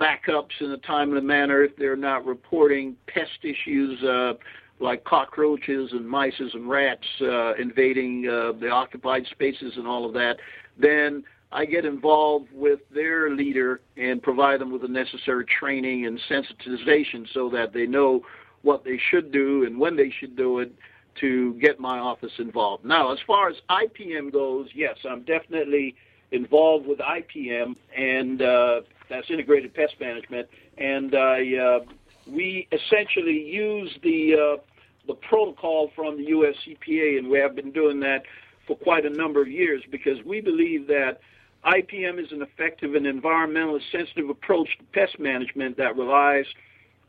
Speaker 5: backups in a timely manner, if they're not reporting pest issues uh, like cockroaches and mice and rats uh, invading uh, the occupied spaces and all of that, then I get involved with their leader and provide them with the necessary training and sensitization so that they know what they should do and when they should do it to get my office involved. Now, as far as IPM goes, yes, I'm definitely involved with IPM, and uh, that's Integrated Pest Management, and I, uh, we essentially use the uh, the protocol from the U.S. EPA, and we have been doing that for quite a number of years because we believe that IPM is an effective and environmentally sensitive approach to pest management that relies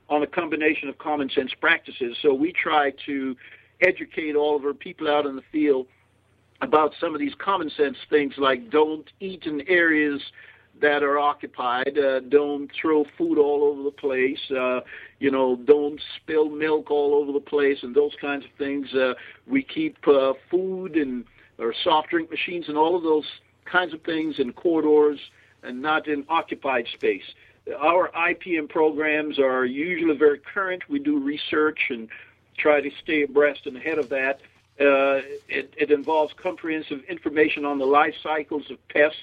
Speaker 5: on a combination of common sense practices. So we try to educate all of our people out in the field about some of these common sense things like don't eat in areas that are occupied, uh, don't throw food all over the place, uh, you know, don't spill milk all over the place, and those kinds of things. Uh, we keep uh, food and or soft drink machines and all of those kinds of things in corridors and not in occupied space. Our IPM programs are usually very current. We do research and try to stay abreast and ahead of that. Uh, it, it involves comprehensive information on the life cycles of pests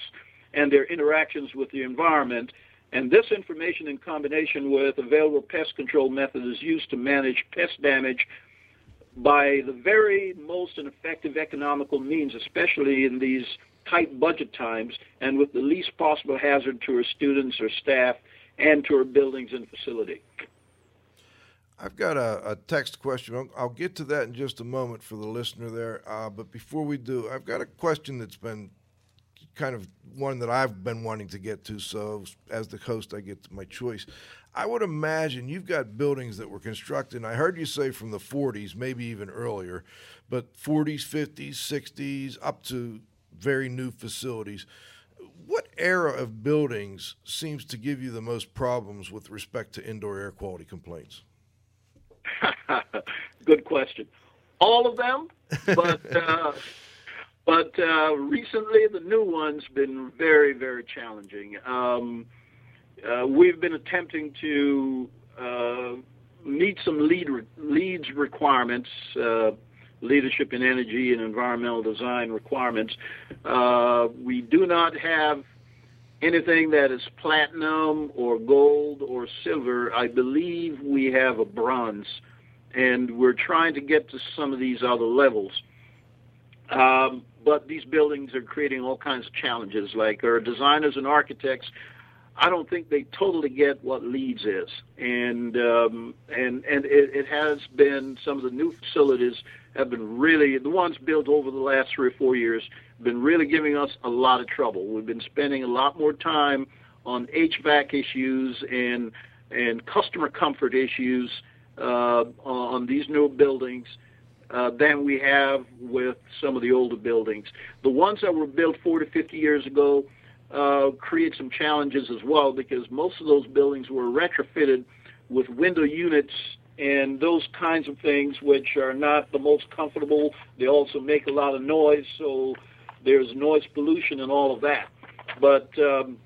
Speaker 5: and their interactions with the environment. And this information, in combination with available pest control methods, is used to manage pest damage by the very most and effective economical means, especially in these tight budget times and with the least possible hazard to our students or staff and to our buildings and facility.
Speaker 2: I've got a, a text question. I'll, I'll, get to that in just a moment for the listener there. Uh, but before we do, I've got a question that's been kind of one that I've been wanting to get to. So, as the host, I get my choice. I would imagine you've got buildings that were constructed. I heard you say from the 40s, maybe even earlier, but 40s, 50s, 60s, up to very new facilities. What era of buildings seems to give you the most problems with respect to indoor air quality complaints?
Speaker 5: Good question. All of them, but uh, but uh, recently the new ones been very very challenging. Um, uh, we've been attempting to uh, meet some lead re- LEED requirements, uh, leadership in energy and environmental design requirements. Uh, we do not have anything that is platinum or gold or silver, I believe we have a bronze, and we're trying to get to some of these other levels. Um, but these buildings are creating all kinds of challenges. Like our designers and architects, I don't think they totally get what LEED is, and um, and and it, it has been some of the new facilities have been really the ones built over the last three or four years been really giving us a lot of trouble. We've been spending a lot more time on HVAC issues and and customer comfort issues uh, on these new buildings uh, than we have with some of the older buildings. The ones that were built 40 to 50 years ago uh, create some challenges as well because most of those buildings were retrofitted with window units and those kinds of things, which are not the most comfortable. They also make a lot of noise, so there's noise pollution and all of that. But um,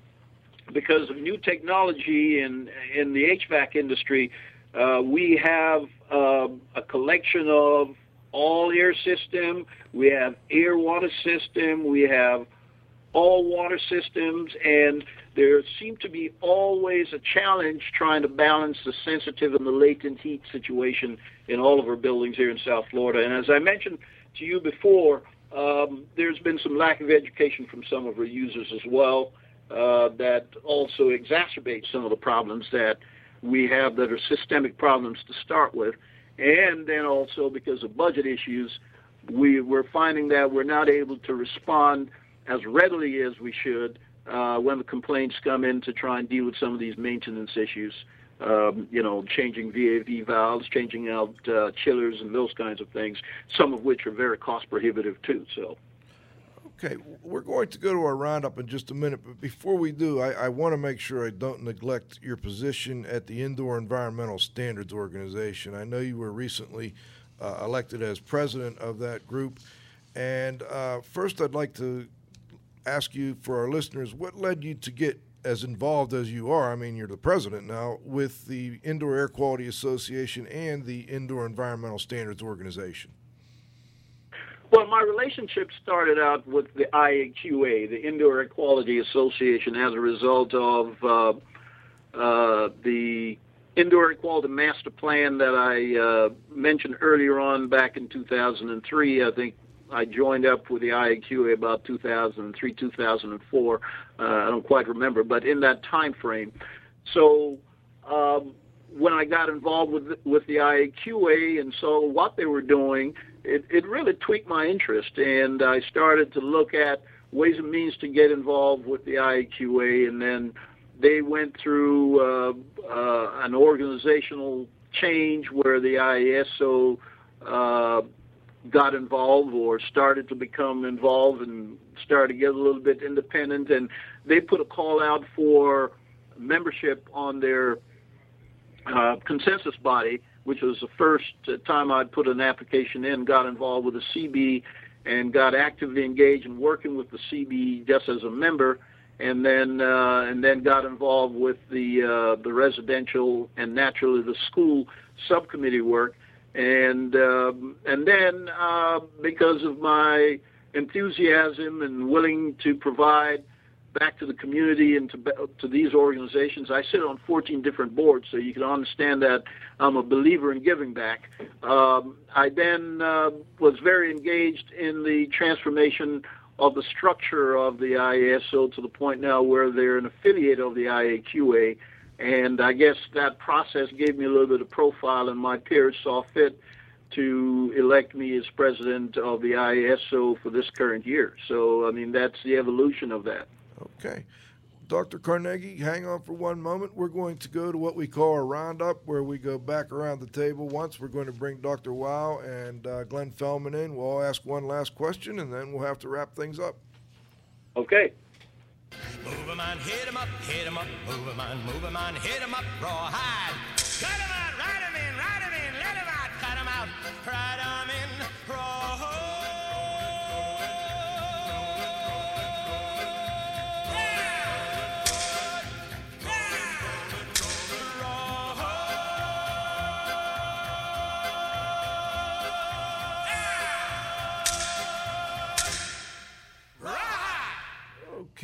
Speaker 5: because of new technology in in the HVAC industry, uh, we have uh, a collection of all air system. We have air water system. We have all water systems, and there seemed to be always a challenge trying to balance the sensitive and the latent heat situation in all of our buildings here in South Florida. And as I mentioned to you before, um, there's been some lack of education from some of our users as well uh, that also exacerbates some of the problems that we have that are systemic problems to start with. And then also because of budget issues, we, we're finding that we're not able to respond as readily as we should uh, when the complaints come in to try and deal with some of these maintenance issues. Um, you know, changing VAV valves, changing out uh, chillers, and those kinds of things. Some of which are very cost prohibitive too. So.
Speaker 2: Okay, we're going to go to our roundup in just a minute, but before we do, I, I want to make sure I don't neglect your position at the Indoor Environmental Standards Organization. I know you were recently uh, elected as president of that group, and uh, first I'd like to ask you for our listeners what led you to get as involved as you are. I mean, you're the president now with the Indoor Air Quality Association and the Indoor Environmental Standards Organization.
Speaker 5: Well, my relationship started out with the IAQA, the Indoor Air Quality Association, as a result of uh, uh, the Indoor Equality Master Plan that I uh, mentioned earlier on back in 2003. I think I joined up with the IAQA about 2003, 2004. Uh, I don't quite remember, but in that time frame. So um, when I got involved with with the IAQA and saw what they were doing, it, it really tweaked my interest, and I started to look at ways and means to get involved with the IAQA, and then they went through uh, uh, an organizational change where the IESO uh, got involved or started to become involved and started to get a little bit independent, and they put a call out for membership on their uh, consensus body, which was the first time I'd put an application in, got involved with the CB, and got actively engaged in working with the CB just as a member, and then uh, and then got involved with the uh, the residential and naturally the school subcommittee work, and um, and then uh, because of my enthusiasm and willing to provide back to the community and to to these organizations. I sit on 14 different boards, so you can understand that I'm a believer in giving back. Um, I then uh, was very engaged in the transformation of the structure of the IESO to the point now where they're an affiliate of the IAQA. And I guess that process gave me a little bit of profile, and my peers saw fit to elect me as president of the IESO for this current year. So, I mean, that's the evolution of that.
Speaker 2: Okay. Dr. Carnegie, hang on for one moment. We're going to go to what we call a roundup, where we go back around the table once. We're going to bring Dr. Wow and uh, Glenn Fellman in. We'll all ask one last question, and then we'll have to wrap things up.
Speaker 5: Okay.
Speaker 1: Move 'em on, hit 'em up, hit 'em up, move 'em on, move 'em on, hit 'em up, rawhide. Cut 'em out, ride 'em in, ride 'em in, let 'em out, cut 'em out, ride 'em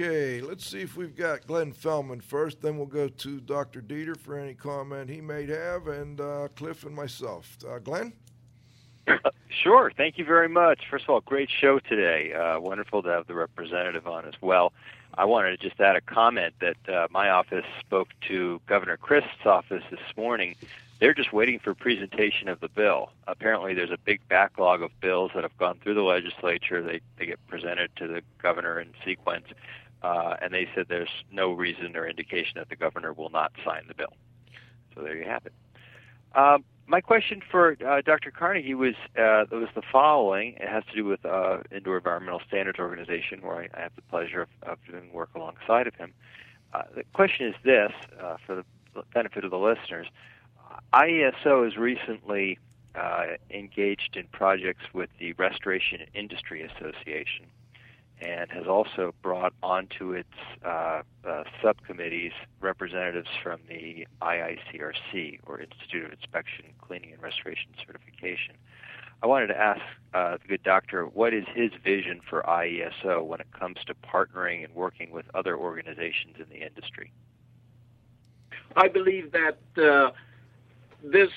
Speaker 2: Okay, let's see if we've got Glenn Fellman first. Then we'll go to Dr. Dieter for any comment he may have, and uh, Cliff and myself. Uh, Glenn?
Speaker 6: Sure. Thank you very much. First of all, great show today. Uh, wonderful to have the representative on as well. I wanted to just add a comment that uh, my office spoke to Governor Crist's office this morning. They're just waiting for presentation of the bill. Apparently, there's a big backlog of bills that have gone through the legislature. They they get presented to the governor in sequence, uh, and they said there's no reason or indication that the governor will not sign the bill. So there you have it. Um, my question for uh, Dr. Carnegie was uh, was the following. It has to do with uh, Indoor Environmental Standards Organization, where I, I have the pleasure of, of doing work alongside of him. Uh, the question is this, uh, for the benefit of the listeners: IESO has recently uh, engaged in projects with the Restoration Industry Association, and has also brought onto its uh, uh, subcommittees representatives from the IICRC, or Institute of Inspection, Cleaning, and Restoration Certification. I wanted to ask uh, the good doctor what is his vision for IESO when it comes to partnering and working with other organizations in the industry?
Speaker 5: I believe that uh, this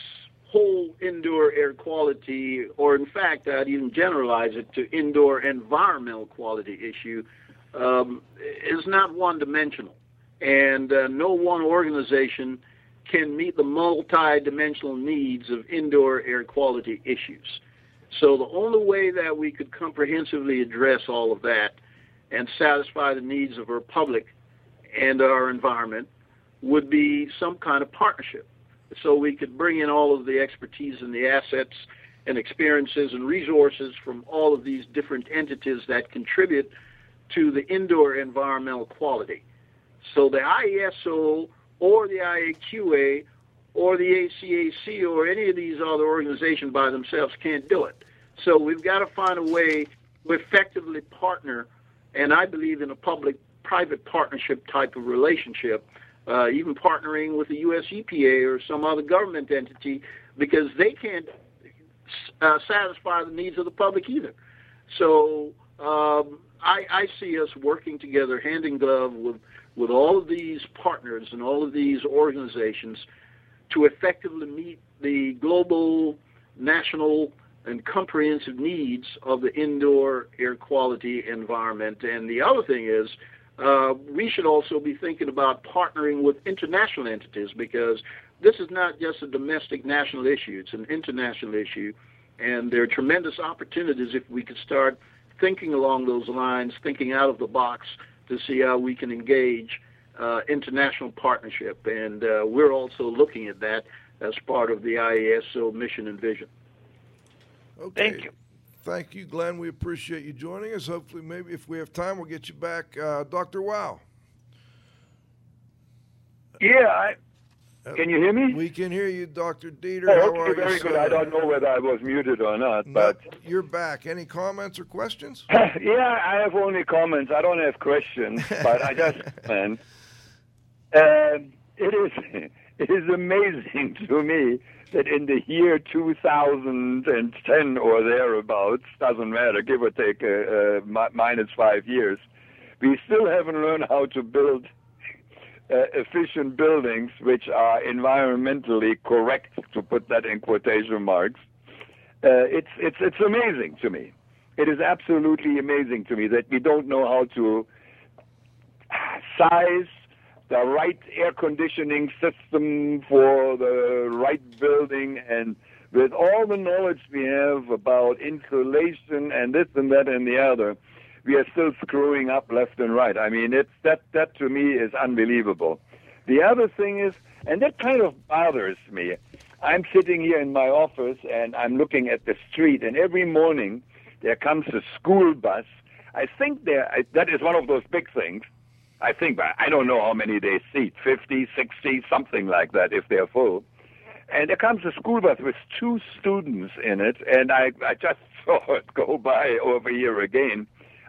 Speaker 5: whole indoor air quality, or in fact, I'd even generalize it to indoor environmental quality issue, um, is not one dimensional. And uh, no one organization can meet the multi-dimensional needs of indoor air quality issues. So the only way that we could comprehensively address all of that and satisfy the needs of our public and our environment would be some kind of partnership so we could bring in all of the expertise and the assets and experiences and resources from all of these different entities that contribute to the indoor environmental quality. So the IESO or the IAQA or the ACAC or any of these other organizations by themselves can't do it. So we've got to find a way to effectively partner, and I believe in a public private partnership type of relationship uh, even partnering with the U.S. EPA or some other government entity because they can't uh, satisfy the needs of the public either. So um, I, I see us working together, hand in glove with with all of these partners and all of these organizations to effectively meet the global, national, and comprehensive needs of the indoor air quality environment. And the other thing is, uh, we should also be thinking about partnering with international entities because this is not just a domestic national issue, it's an international issue. And there are tremendous opportunities if we could start thinking along those lines, thinking out of the box to see how we can engage uh, international partnership. And uh, we're also looking at that as part of the IESO mission and vision.
Speaker 2: Okay.
Speaker 6: Thank you.
Speaker 2: Thank you, Glenn. We appreciate you joining us. Hopefully, maybe if we have time, we'll get you back. Uh, Dr. Wow.
Speaker 7: Yeah, I, can you hear me?
Speaker 2: We can hear you, Dr. Dieter.
Speaker 7: Oh,
Speaker 2: How
Speaker 7: okay,
Speaker 2: are you,
Speaker 7: very good.
Speaker 2: sir?
Speaker 7: I don't know whether I was muted or not,
Speaker 2: No,
Speaker 7: but
Speaker 2: you're back. Any comments or questions?
Speaker 7: yeah, I have only comments. I don't have questions, but I just man, um, it is it is amazing to me that in the year 2010 or thereabouts, doesn't matter, give or take uh, uh, mi- minus five years, we still haven't learned how to build uh, efficient buildings which are environmentally correct, to put that in quotation marks. Uh, it's it's it's amazing to me. It is absolutely amazing to me that we don't know how to size the right air conditioning system for the right building and with all the knowledge we have about insulation and this and that and the other, we are still screwing up left and right. I mean, it's that that to me is unbelievable. The other thing is, and that kind of bothers me. I'm sitting here in my office and I'm looking at the street, and every morning there comes a school bus. I think there that is one of those big things. I think, I don't know how many they seat 50, 60, something like that if they're full. And there comes a school bus with two students in it, and I, I just saw it go by over here again.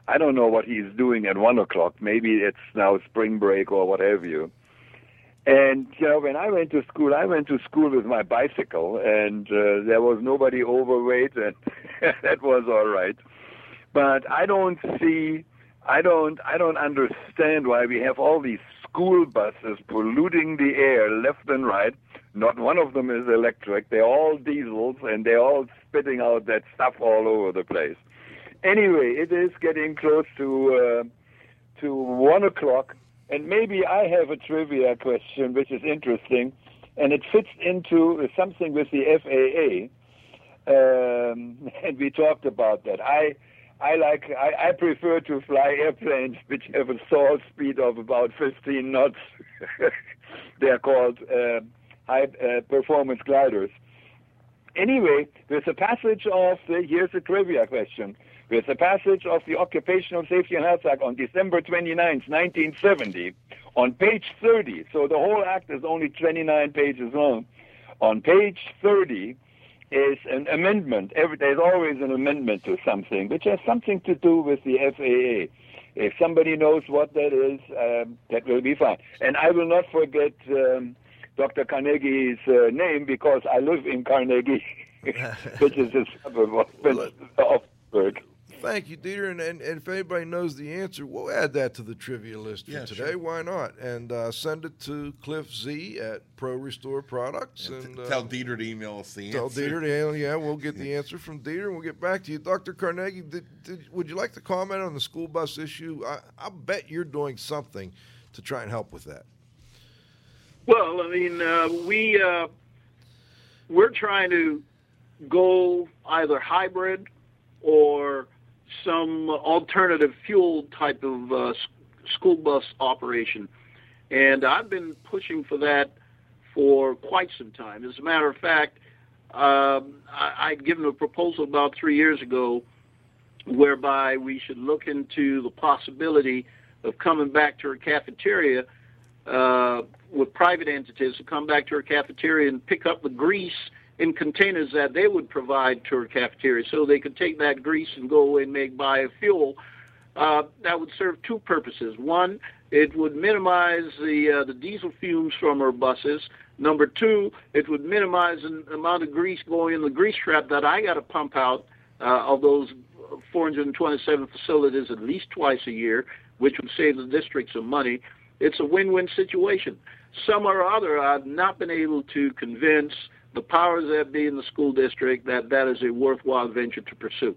Speaker 7: I don't know what he's doing at one o'clock. Maybe it's now spring break or what have you. And you know, when I went to school, I went to school with my bicycle, and uh, there was nobody overweight, and that was all right. But I don't see, I don't, I don't understand why we have all these school buses polluting the air left and right. Not one of them is electric. They're all diesels, and they're all spitting out that stuff all over the place. Anyway, it is getting close to uh, to one o'clock, and maybe I have a trivia question, which is interesting, and it fits into something with the FAA. Um, and we talked about that. I I like I, I prefer to fly airplanes which have a stall speed of about 15 knots. They're called uh, high uh, performance gliders. Anyway, there's a passage of the here's a trivia question. There's a passage of the Occupational Safety and Health Act on December 29, 1970, on page 30. So the whole act is only 29 pages long. On page 30 is an amendment. Every, there's always an amendment to something, which has something to do with the FAA. If somebody knows what that is, um, that will be fine. And I will not forget um, Dr. Carnegie's uh, name because I live in Carnegie, which is a suburb of, of Pittsburgh.
Speaker 2: Thank you, Dieter. And, and, and if anybody knows the answer, we'll add that to the trivia list for
Speaker 3: Yeah,
Speaker 2: today.
Speaker 3: sure.
Speaker 2: Why not? And uh, send it to Cliff Z at Pro Restore Products.
Speaker 3: And
Speaker 2: And,
Speaker 3: t-
Speaker 2: uh,
Speaker 3: tell Dieter to email us the
Speaker 2: Tell
Speaker 3: answer.
Speaker 2: Dieter, to, yeah, we'll get the answer from Dieter, and we'll get back to you. Dr. Carnegie, did, did, would you like to comment on the school bus issue? I, I bet you're doing something to try and help with that.
Speaker 5: Well, I mean, uh, we uh, we're trying to go either hybrid or some alternative fuel type of uh, school bus operation, and I've been pushing for that for quite some time. As a matter of fact, um, I, I'd given a proposal about three years ago whereby we should look into the possibility of coming back to a cafeteria uh, with private entities to come back to our cafeteria and pick up the grease in containers that they would provide to our cafeteria so they could take that grease and go away and make biofuel. Uh, that would serve two purposes. One, it would minimize the uh, the diesel fumes from our buses. Number two, it would minimize the amount of grease going in the grease trap that I got to pump out uh, of those 427 facilities at least twice a year, which would save the district some money. It's a win-win situation. Some or other, I've not been able to convince the powers that be in the school district that that is a worthwhile venture to pursue.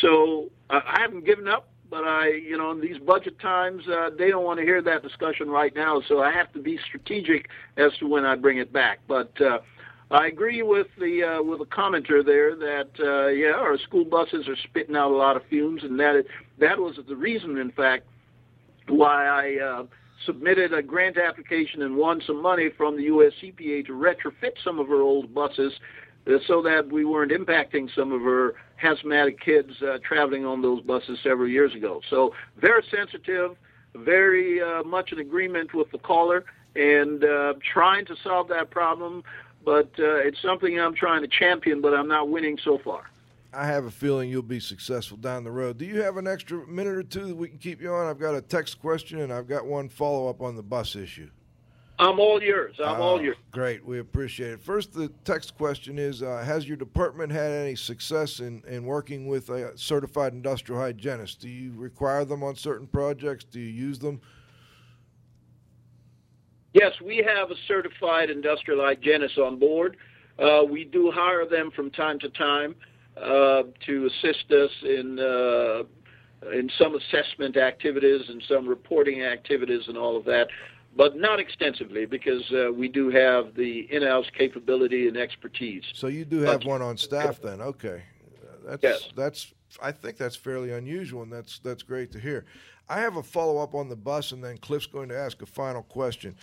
Speaker 5: So uh, I haven't given up, but I, you know, in these budget times, uh, they don't want to hear that discussion right now. So I have to be strategic as to when I bring it back. But uh, I agree with the uh, with the commenter there that uh, yeah, our school buses are spitting out a lot of fumes, and that that was the reason, in fact, why I. Uh, submitted a grant application and won some money from the U.S. EPA to retrofit some of her old buses uh, so that we weren't impacting some of her asthmatic kids uh, traveling on those buses several years ago. So very sensitive, very uh, much in agreement with the caller, and uh, trying to solve that problem. But uh, it's something I'm trying to champion, but I'm not winning so far.
Speaker 2: I have a feeling you'll be successful down the road. Do you have an extra minute or two that we can keep you on? I've got a text question and I've got one follow up on the bus issue.
Speaker 5: I'm all yours. I'm
Speaker 2: uh,
Speaker 5: all yours.
Speaker 2: Great. We appreciate it. First, the text question is uh, Has your department had any success in, in working with a certified industrial hygienist? Do you require them on certain projects? Do you use them?
Speaker 5: Yes, we have a certified industrial hygienist on board. Uh, we do hire them from time to time to assist us in uh, in some assessment activities and some reporting activities and all of that, but not extensively because uh, we do have the in-house capability and expertise.
Speaker 2: So you do have but, one on staff then? Okay, that's
Speaker 5: yes.
Speaker 2: that's I think that's fairly unusual, and that's that's great to hear. I have a follow up on the bus, and then Cliff's going to ask a final question.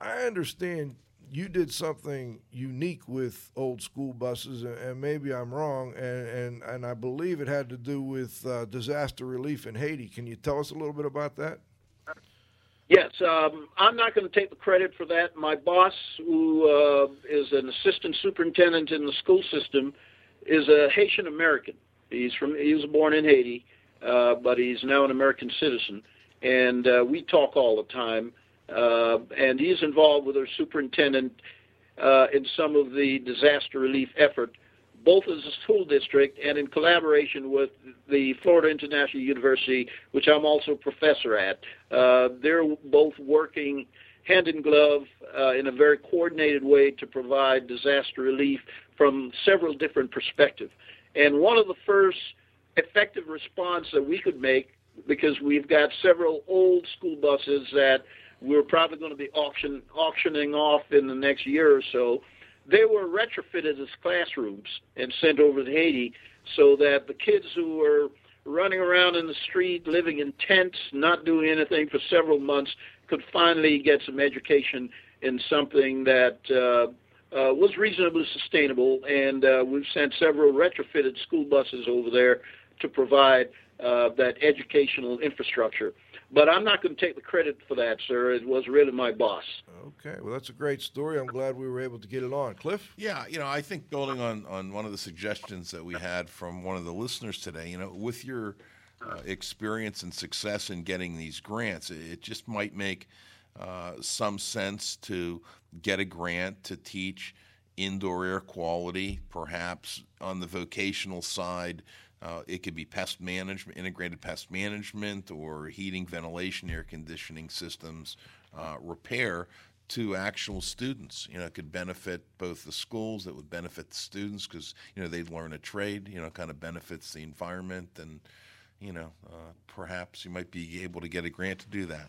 Speaker 2: I understand you did something unique with old school buses, and maybe I'm wrong, and, and, and I believe it had to do with uh, disaster relief in Haiti. Can you tell us a little bit about that?
Speaker 5: Yes, um, I'm not going to take the credit for that. My boss, who uh, is an assistant superintendent in the school system, is a Haitian American. He's from he was born in Haiti, uh, but he's now an American citizen, and uh, we talk all the time uh, and he's involved with our superintendent uh, in some of the disaster relief effort, both as a school district and in collaboration with the Florida International University, which I'm also a professor at. Uh, they're both working hand in glove uh, in a very coordinated way to provide disaster relief from several different perspectives. And one of the first effective response that we could make, because we've got several old school buses that we're probably going to be auction, auctioning off in the next year or so. They were retrofitted as classrooms and sent over to Haiti so that the kids who were running around in the street, living in tents, not doing anything for several months, could finally get some education in something that uh, uh, was reasonably sustainable. And uh, we've sent several retrofitted school buses over there to provide uh, that educational infrastructure. But I'm not going to take the credit for that, sir. It was really my boss.
Speaker 2: Okay, well, that's a great story. I'm glad we were able to get it on. Cliff?
Speaker 3: Yeah, you know, I think building on, on one of the suggestions that we had from one of the listeners today, you know, with your uh, experience and success in getting these grants, it just might make uh, some sense to get a grant to teach indoor air quality, perhaps on the vocational side uh, it could be pest management, integrated pest management, or heating, ventilation, air conditioning systems uh, repair to actual students. You know, it could benefit both the schools. It would benefit the students because you know they'd learn a trade. You know, kind of benefits the environment, and you know, uh, perhaps you might be able to get a grant to do that.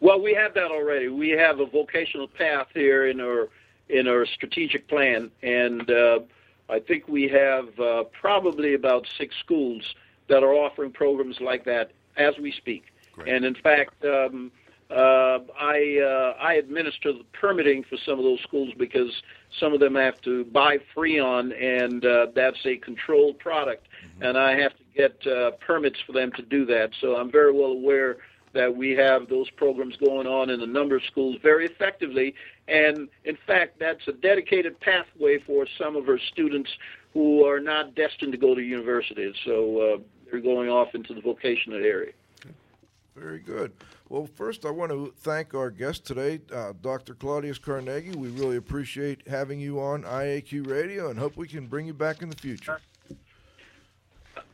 Speaker 5: Well, we have that already. We have a vocational path here in our in our strategic plan, and uh, I think we have uh, probably about six schools that are offering programs like that as we speak.
Speaker 3: Great.
Speaker 5: And in fact, um, uh, I uh, I administer the permitting for some of those schools because some of them have to buy Freon, and uh, that's a controlled product, mm-hmm. and I have to get uh, permits for them to do that. So I'm very well aware that we have those programs going on in a number of schools very effectively. And in fact, that's a dedicated pathway for some of our students who are not destined to go to universities. So uh, they're going off into the vocational area.
Speaker 2: Very good. Well, first, I want to thank our guest today, uh, Dr. Claudius Carnegie. We really appreciate having you on IAQ Radio and hope we can bring you back in the future.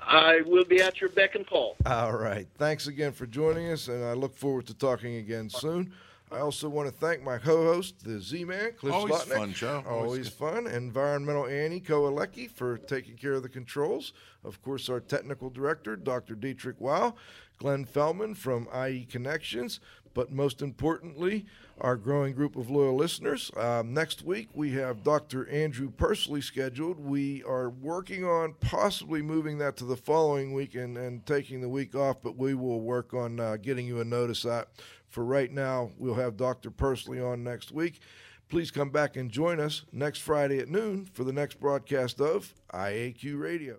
Speaker 5: I will be at your beck and call.
Speaker 2: All right. Thanks again for joining us, and I look forward to talking again soon. I also want to thank my co-host, the Z-Man, Cliff
Speaker 3: Always
Speaker 2: Zlotnik.
Speaker 3: fun show.
Speaker 2: Always,
Speaker 3: Always
Speaker 2: fun. Environmental Annie Koalecki for taking care of the controls. Of course, our technical director, Dr. Dietrich Wow. Glenn Fellman from IE Connections. But most importantly, our growing group of loyal listeners. Um, next week, we have Dr. Andrew Persily scheduled. We are working on possibly moving that to the following week and, and taking the week off, but we will work on uh, getting you a notice that. For right now, we'll have Dr. Persily on next week. Please come back and join us next Friday at noon for the next broadcast of IAQ Radio.